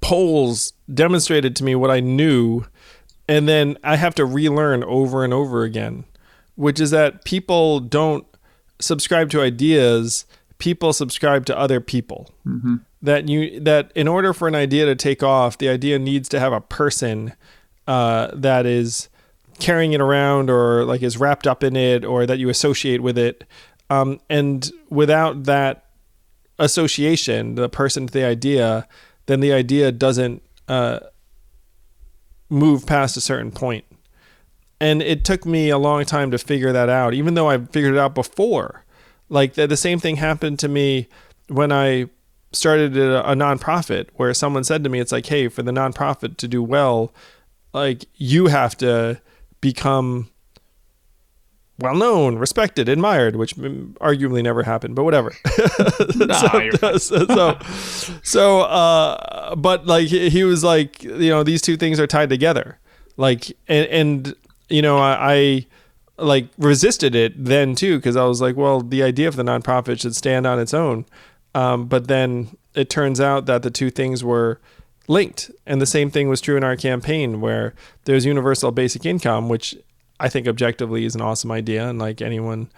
polls demonstrated to me what I knew, and then I have to relearn over and over again, which is that people don't subscribe to ideas; people subscribe to other people. Mm-hmm. That you that in order for an idea to take off, the idea needs to have a person uh, that is carrying it around or like is wrapped up in it or that you associate with it. Um, and without that association, the person to the idea, then the idea doesn't uh, move past a certain point. And it took me a long time to figure that out, even though I figured it out before. Like the, the same thing happened to me when I started a, a nonprofit, where someone said to me, "It's like, hey, for the nonprofit to do well, like you have to." become well known, respected, admired, which arguably never happened, but whatever. nah, so, so, so, so, uh, but like he was like, you know, these two things are tied together. Like, and, and you know, I, I like resisted it then too, because I was like, well, the idea of the nonprofit should stand on its own. Um, but then it turns out that the two things were linked. And the same thing was true in our campaign where there's universal basic income, which I think objectively is an awesome idea. And like anyone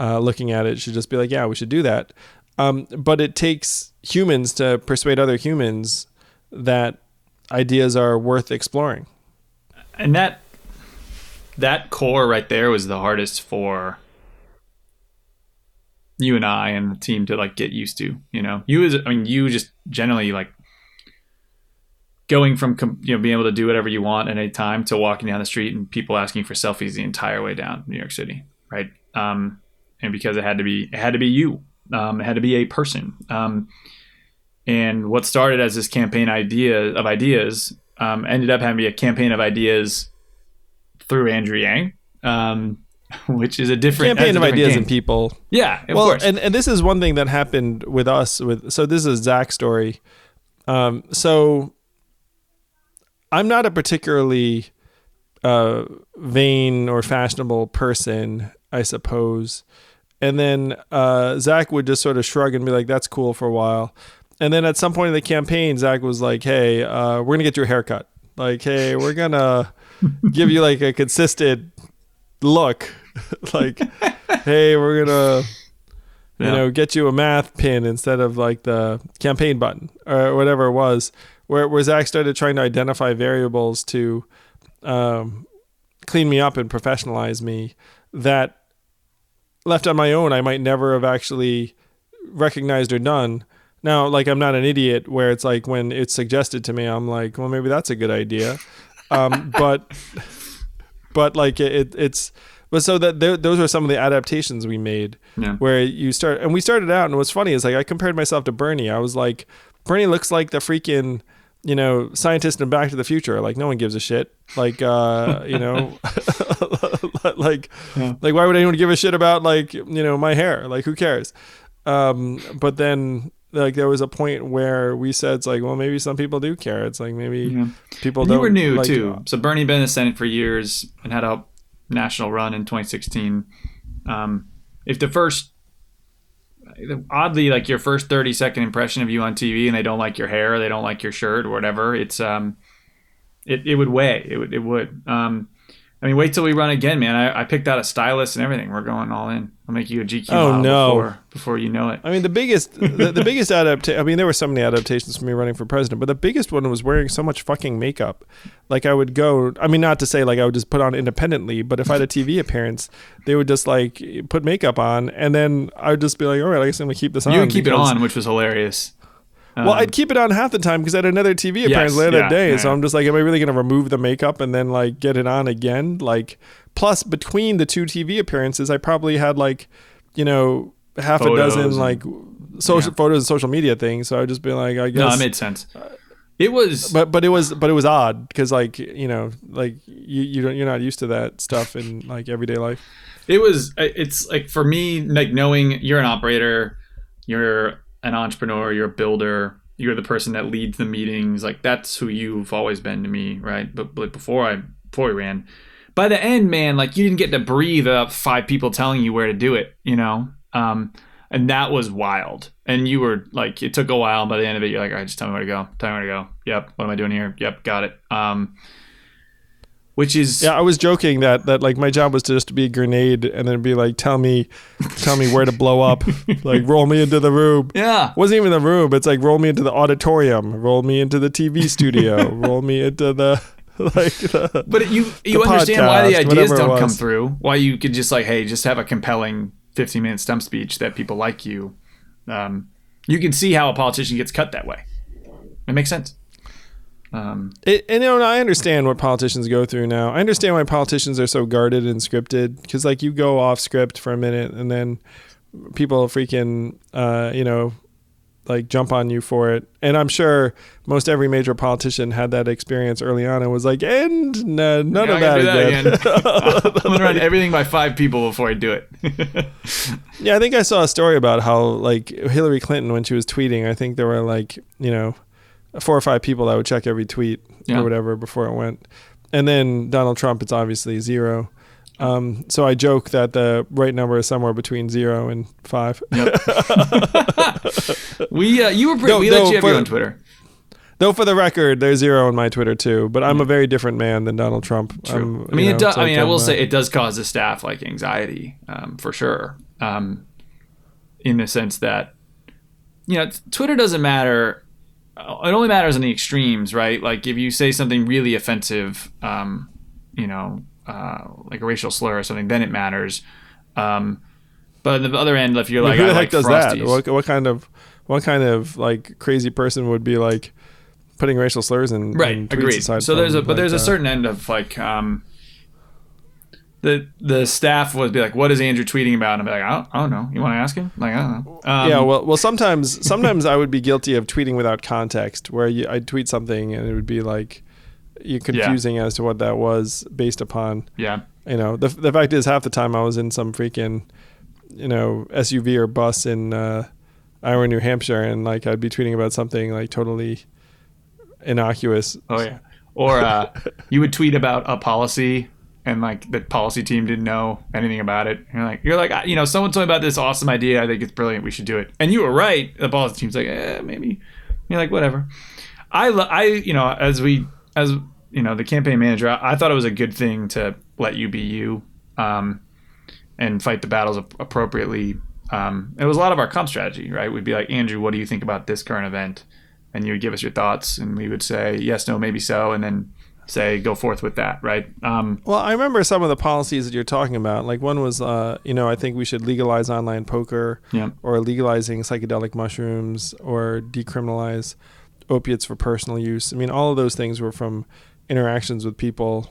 uh, looking at it should just be like, yeah, we should do that. Um, but it takes humans to persuade other humans that ideas are worth exploring. And that that core right there was the hardest for you and I and the team to like get used to. You know, you as I mean, you just generally like going from you know being able to do whatever you want at any time to walking down the street and people asking for selfies the entire way down New York City, right? Um, and because it had to be, it had to be you. Um, it had to be a person. Um, and what started as this campaign idea of ideas um, ended up having to be a campaign of ideas through Andrew Yang, um, which is a different campaign a of ideas game. and people. Yeah, well, course. and and this is one thing that happened with us. With so this is Zach's story. Um, so I'm not a particularly uh, vain or fashionable person, I suppose. And then uh, Zach would just sort of shrug and be like, "That's cool" for a while. And then at some point in the campaign, Zach was like, "Hey, uh, we're gonna get you a haircut. Like, hey, we're gonna give you like a consistent look. like, hey, we're gonna." you know, get you a math pin instead of like the campaign button or whatever it was where, where Zach started trying to identify variables to um, clean me up and professionalize me that left on my own I might never have actually recognized or done. Now, like I'm not an idiot where it's like when it's suggested to me, I'm like, well, maybe that's a good idea. Um, but but like it, it's But so that th- those are some of the adaptations we made Yeah. where you start and we started out and what's funny is like I compared myself to Bernie. I was like Bernie looks like the freaking you know scientist in Back to the Future. Like no one gives a shit. Like uh you know like Yeah. like why would anyone give a shit about like you know my hair? Like who cares? Um but then like there was a point where we said it's like well maybe some people do care. It's like maybe Yeah. people don't you were new like, too. So Bernie been in the Senate for years and had a national run in 2016. Um, if the first, oddly, like your first 30 second impression of you on TV, and they don't like your hair, they don't like your shirt, or whatever, it's um, it, it would weigh. It would it would. Um, I mean, wait till we run again, man. I, I picked out a stylist and everything. We're going all in. I'll make you a GQ Oh, no. before before you know it. I mean, the biggest, the, the biggest adaptation. I mean, there were so many adaptations for me running for president, but the biggest one was wearing so much fucking makeup. Like I would go. I mean, not to say like I would just put on independently, but if I had a TV appearance, they would just like put makeup on, and then I would just be like, all right, I guess I'm gonna keep this on. You would keep it on, which was hilarious. Well, Um, I'd keep it on half the time because I had another TV appearance Yes, later yeah, that day. yeah, so yeah. I'm just like, am I really gonna remove the makeup and then like get it on again? Like, plus between the two TV appearances, I probably had like, you know, half a dozen and- like social yeah. photos and social media things. So I'd just be like, I guess. no, it made sense. It was but but it was but it was odd because like you know like you you don't you're not used to that stuff in like everyday life. it was it's like for me like knowing you're an operator you're an entrepreneur you're a builder you're the person that leads the meetings like that's who you've always been to me right? But, like before i before we ran by the end man like you didn't get to breathe up five people telling you where to do it you know? Um and that was wild. And you were like it took a while by the end of it you're like all right just tell me where to go tell me where to go. Yep what am i doing here? Yep got it. Um which is Yeah, I was joking that that like my job was to just be a grenade and then be like, tell me, tell me where to blow up, like roll me into the room. yeah it wasn't even the room. It's like roll me into the auditorium, roll me into the TV studio, roll me into the like. The, But you you understand why the ideas don't come through. Why you could just like, hey, just have a compelling 15 minute stump speech that people like you. Um, you can see how a politician gets cut that way. It makes sense. Um, it, and you know, I understand what politicians go through now. I understand why politicians are so guarded and scripted because like you go off script for a minute and then people freaking, uh, you know. Like jump on you for it, and I'm sure most every major politician had that experience early on and was like, "And uh, none of that, do again." I'm gonna run everything by five people before I do it. Yeah, I think I saw a story about how like Hillary Clinton when she was tweeting, I think there were like, you know, four or five people that would check every tweet Yeah. or whatever before it went. And then Donald Trump it's obviously zero. Um, so I joke that the right number is somewhere between zero and five. we uh, you were pretty, No, we let you have your own Twitter. Though for the record, there's zero on my Twitter too. But I'm a very different man than Donald Trump. True. I'm, mean, you it know, does. it's I mean, I will uh, say it does cause the staff like anxiety um, for sure. Um, in the sense that you know, Twitter doesn't matter. It only matters in the extremes, right? Like if you say something really offensive, um, you know, uh, like a racial slur or something, then it matters. Um, but on the other end, if you're like, who I the heck like does Frosties, that? What, what kind of what kind of like crazy person would be like putting racial slurs in right in agreed so there's a but there's like, a uh, certain end of like um the the staff would be like what is andrew tweeting about? And i'd be like i don't, I don't know. You want to ask him? Like i don't know. Um, yeah, well, well, sometimes, sometimes I would be guilty of tweeting without context, where you, I'd tweet something and it would be like, you confusing as to what that was based upon. yeah. You know, the the fact is, half the time I was in some freaking, you know, SUV or bus in uh, Iowa, New Hampshire, and like I'd be tweeting about something like totally innocuous. oh yeah. Or uh you would tweet about a policy and like the policy team didn't know anything about it. You're like you're like "Ah, you know someone told me about this awesome idea. I think it's brilliant. We should do it. And you were right. The policy team's like eh, maybe. You're like whatever. I, lo- I, you know, as we, as you know, the campaign manager, I, I thought it was a good thing to let you be you, um, and fight the battles ap- appropriately. Um, it was a lot of our comp strategy, right? We'd be like, Andrew, what do you think about this current event? And you would give us your thoughts, and we would say yes, no, maybe so, and then say go forth with that, right? Um, Well, I remember some of the policies that you're talking about. Like one was, uh, you know, I think we should legalize online poker, Yeah. or legalizing psychedelic mushrooms, or decriminalize opiates for personal use. I mean, all of those things were from interactions with people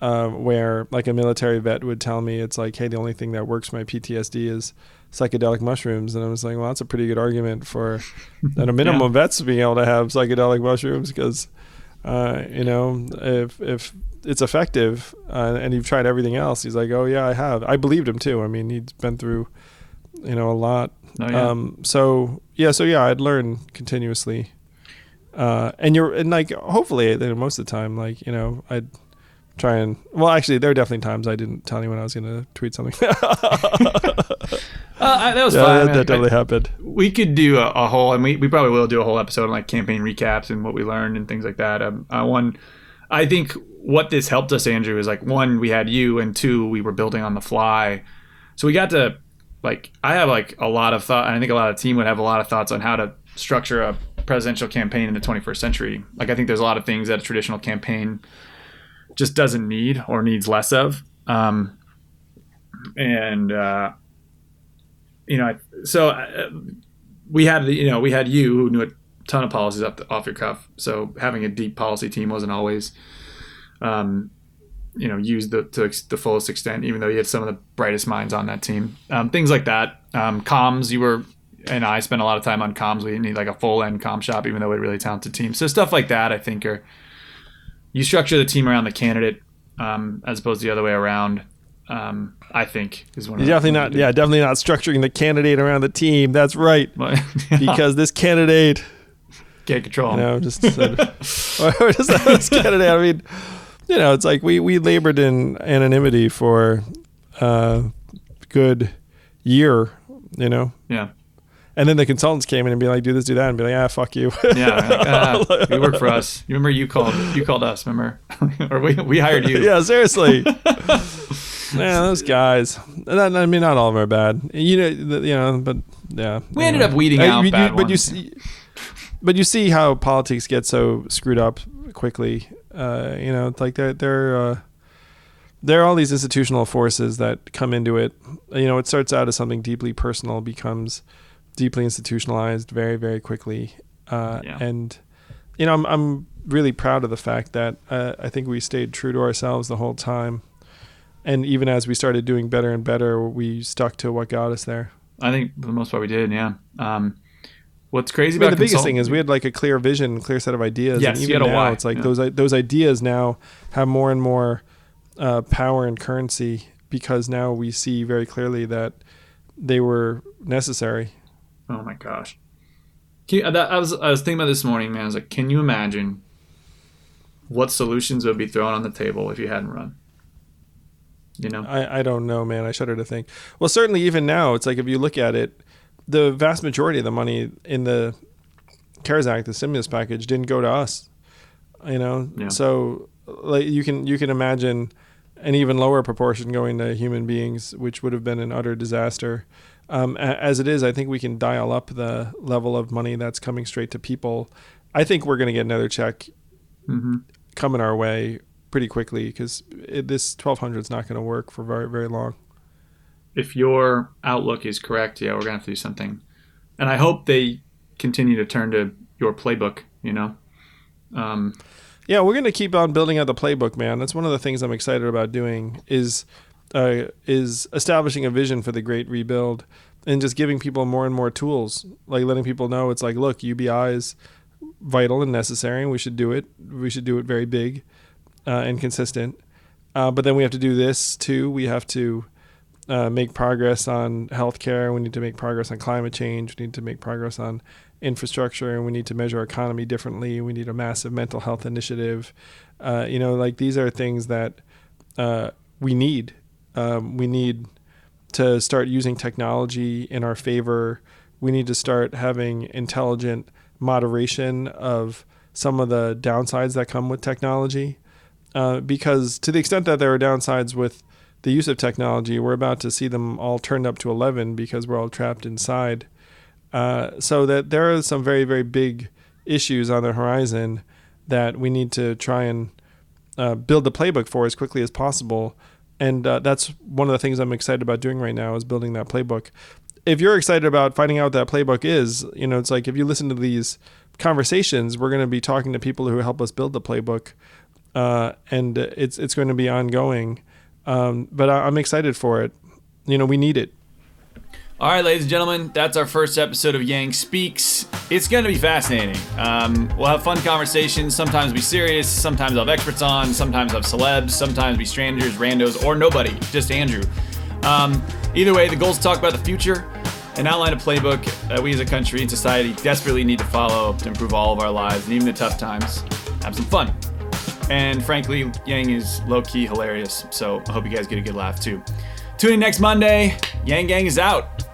uh, where like a military vet would tell me it's like, hey, the only thing that works my PTSD is psychedelic mushrooms, and I was like, well, that's a pretty good argument for at a minimum Yeah. vets being able to have psychedelic mushrooms because, uh, you know, if if it's effective uh, and you've tried everything else, he's like, oh yeah, I have. I believed him too. I mean, he'd been through, you know, a lot. Oh, yeah. Um, so yeah, so yeah, I'd learn continuously. Uh, and you're and like hopefully most of the time, like you know, I'd try and well, actually, there are definitely times I didn't tell anyone I was going to tweet something. Uh, that was yeah, fine. that, I- that definitely happened. we could do a, a whole, and we, we probably will do a whole episode on like campaign recaps and what we learned and things like that. Um, uh, one, I think what this helped us, Andrew, is like one, we had you, and two, we were building on the fly, so we got to like I have like a lot of thought, and I think a lot of team would have a lot of thoughts on how to structure a presidential campaign in the 21st century. Like I think there's a lot of things that a traditional campaign just doesn't need or needs less of. Um, and uh, you know, so uh, we had you know we had you who knew a ton of policies off, the, off your cuff. So having a deep policy team wasn't always, um, you know, used the, to the fullest extent. Even though you had some of the brightest minds on that team, um, things like that. Um, comms, you were and I spent a lot of time on comms. We didn't need like a full end comm shop, even though we had a really talented team. So stuff like that, I think, are you structure the team around the candidate um, as opposed to the other way around. Um, I think is one. of definitely not. Yeah, definitely not structuring the candidate around the team. That's right. But, Because this candidate, get control. you know, just said, or just this candidate. I mean, you know, it's like we we labored in anonymity for a good year. You know, Yeah. And then the consultants came in and be like, "Do this, do that," and be like, "Ah, fuck you." Yeah, like, ah, you work for us. You remember you called you called us, remember? or we we hired you. yeah, seriously. yeah, those guys. Not, I mean, not all of them are bad. You know, you know, but yeah. We ended up weeding out you- bad but you ones. see, but you see how politics get so screwed up quickly. Uh, you know, it's like there there uh, there are all these institutional forces that come into it. You know, it starts out as something deeply personal, becomes deeply institutionalized very very quickly. Uh, Yeah. And you know, I'm I'm really proud of the fact that uh, I think we stayed true to ourselves the whole time. And even as we started doing better and better, we stuck to what got us there. I think for the most part we did, yeah. Um, what's crazy I mean, about the biggest thing is we had like a clear vision, clear set of ideas. Yes, and you even now, why, it's like yeah. those those ideas now have more and more uh, power and currency because now we see very clearly that they were necessary. Oh my gosh. Can you, that, I was I was thinking about this morning, man. I was like, can you imagine what solutions would be thrown on the table if you hadn't run? You know? I, I don't know, man. I shudder to think. Well, certainly even now, it's like if you look at it, the vast majority of the money in the CARES Act, the stimulus package, didn't go to us. You know, Yeah. so like you can you can imagine an even lower proportion going to human beings, which would have been an utter disaster. Um, as it is, I think we can dial up the level of money that's coming straight to people. I think we're going to get another check hmm coming our way pretty quickly because this 1200 is not going to work for very very long. If your outlook is correct, yeah, we're gonna have to do something. And I hope they continue to turn to your playbook. You know? Um, Yeah, we're gonna keep on building out the playbook, man. That's one of the things I'm excited about doing is uh, is establishing a vision for the great rebuild and just giving people more and more tools, like letting people know it's like, look, UBI is vital and necessary, and we should do it. We should do it very big uh, and consistent. Uh, but then we have to do this too. We have to uh, make progress on healthcare. We need to make progress on climate change. We need to make progress on infrastructure, and we need to measure our economy differently. We need a massive mental health initiative. Uh, you know, like these are things that uh, we need. Um, we need to start using technology in our favor. We need to start having intelligent moderation of some of the downsides that come with technology. Uh, because to the extent that there are downsides with the use of technology, we're about to see them all turned up to 11 because we're all trapped inside. Uh, so that there are some very, very big issues on the horizon that we need to try and uh, build the playbook for as quickly as possible. And uh, that's one of the things I'm excited about doing right now is building that playbook. If you're excited about finding out what that playbook is, you know, it's like if you listen to these conversations, we're going to be talking to people who help us build the playbook. uh, and it's it's going to be ongoing. Um, but I, I'm excited for it. You know, we need it. All right, ladies and gentlemen, that's our first episode of Yang Speaks. It's going to be fascinating. Um, we'll have fun conversations, sometimes be serious, sometimes I'll have experts on, sometimes I'll have celebs, sometimes be strangers, randos, or nobody, just Andrew. Um, either way, the goal is to talk about the future and outline a playbook that we as a country and society desperately need to follow to improve all of our lives and even the tough times. Have some fun. And frankly, Yang is low key hilarious, so I hope you guys get a good laugh too. Tune in next Monday. Yang Gang is out.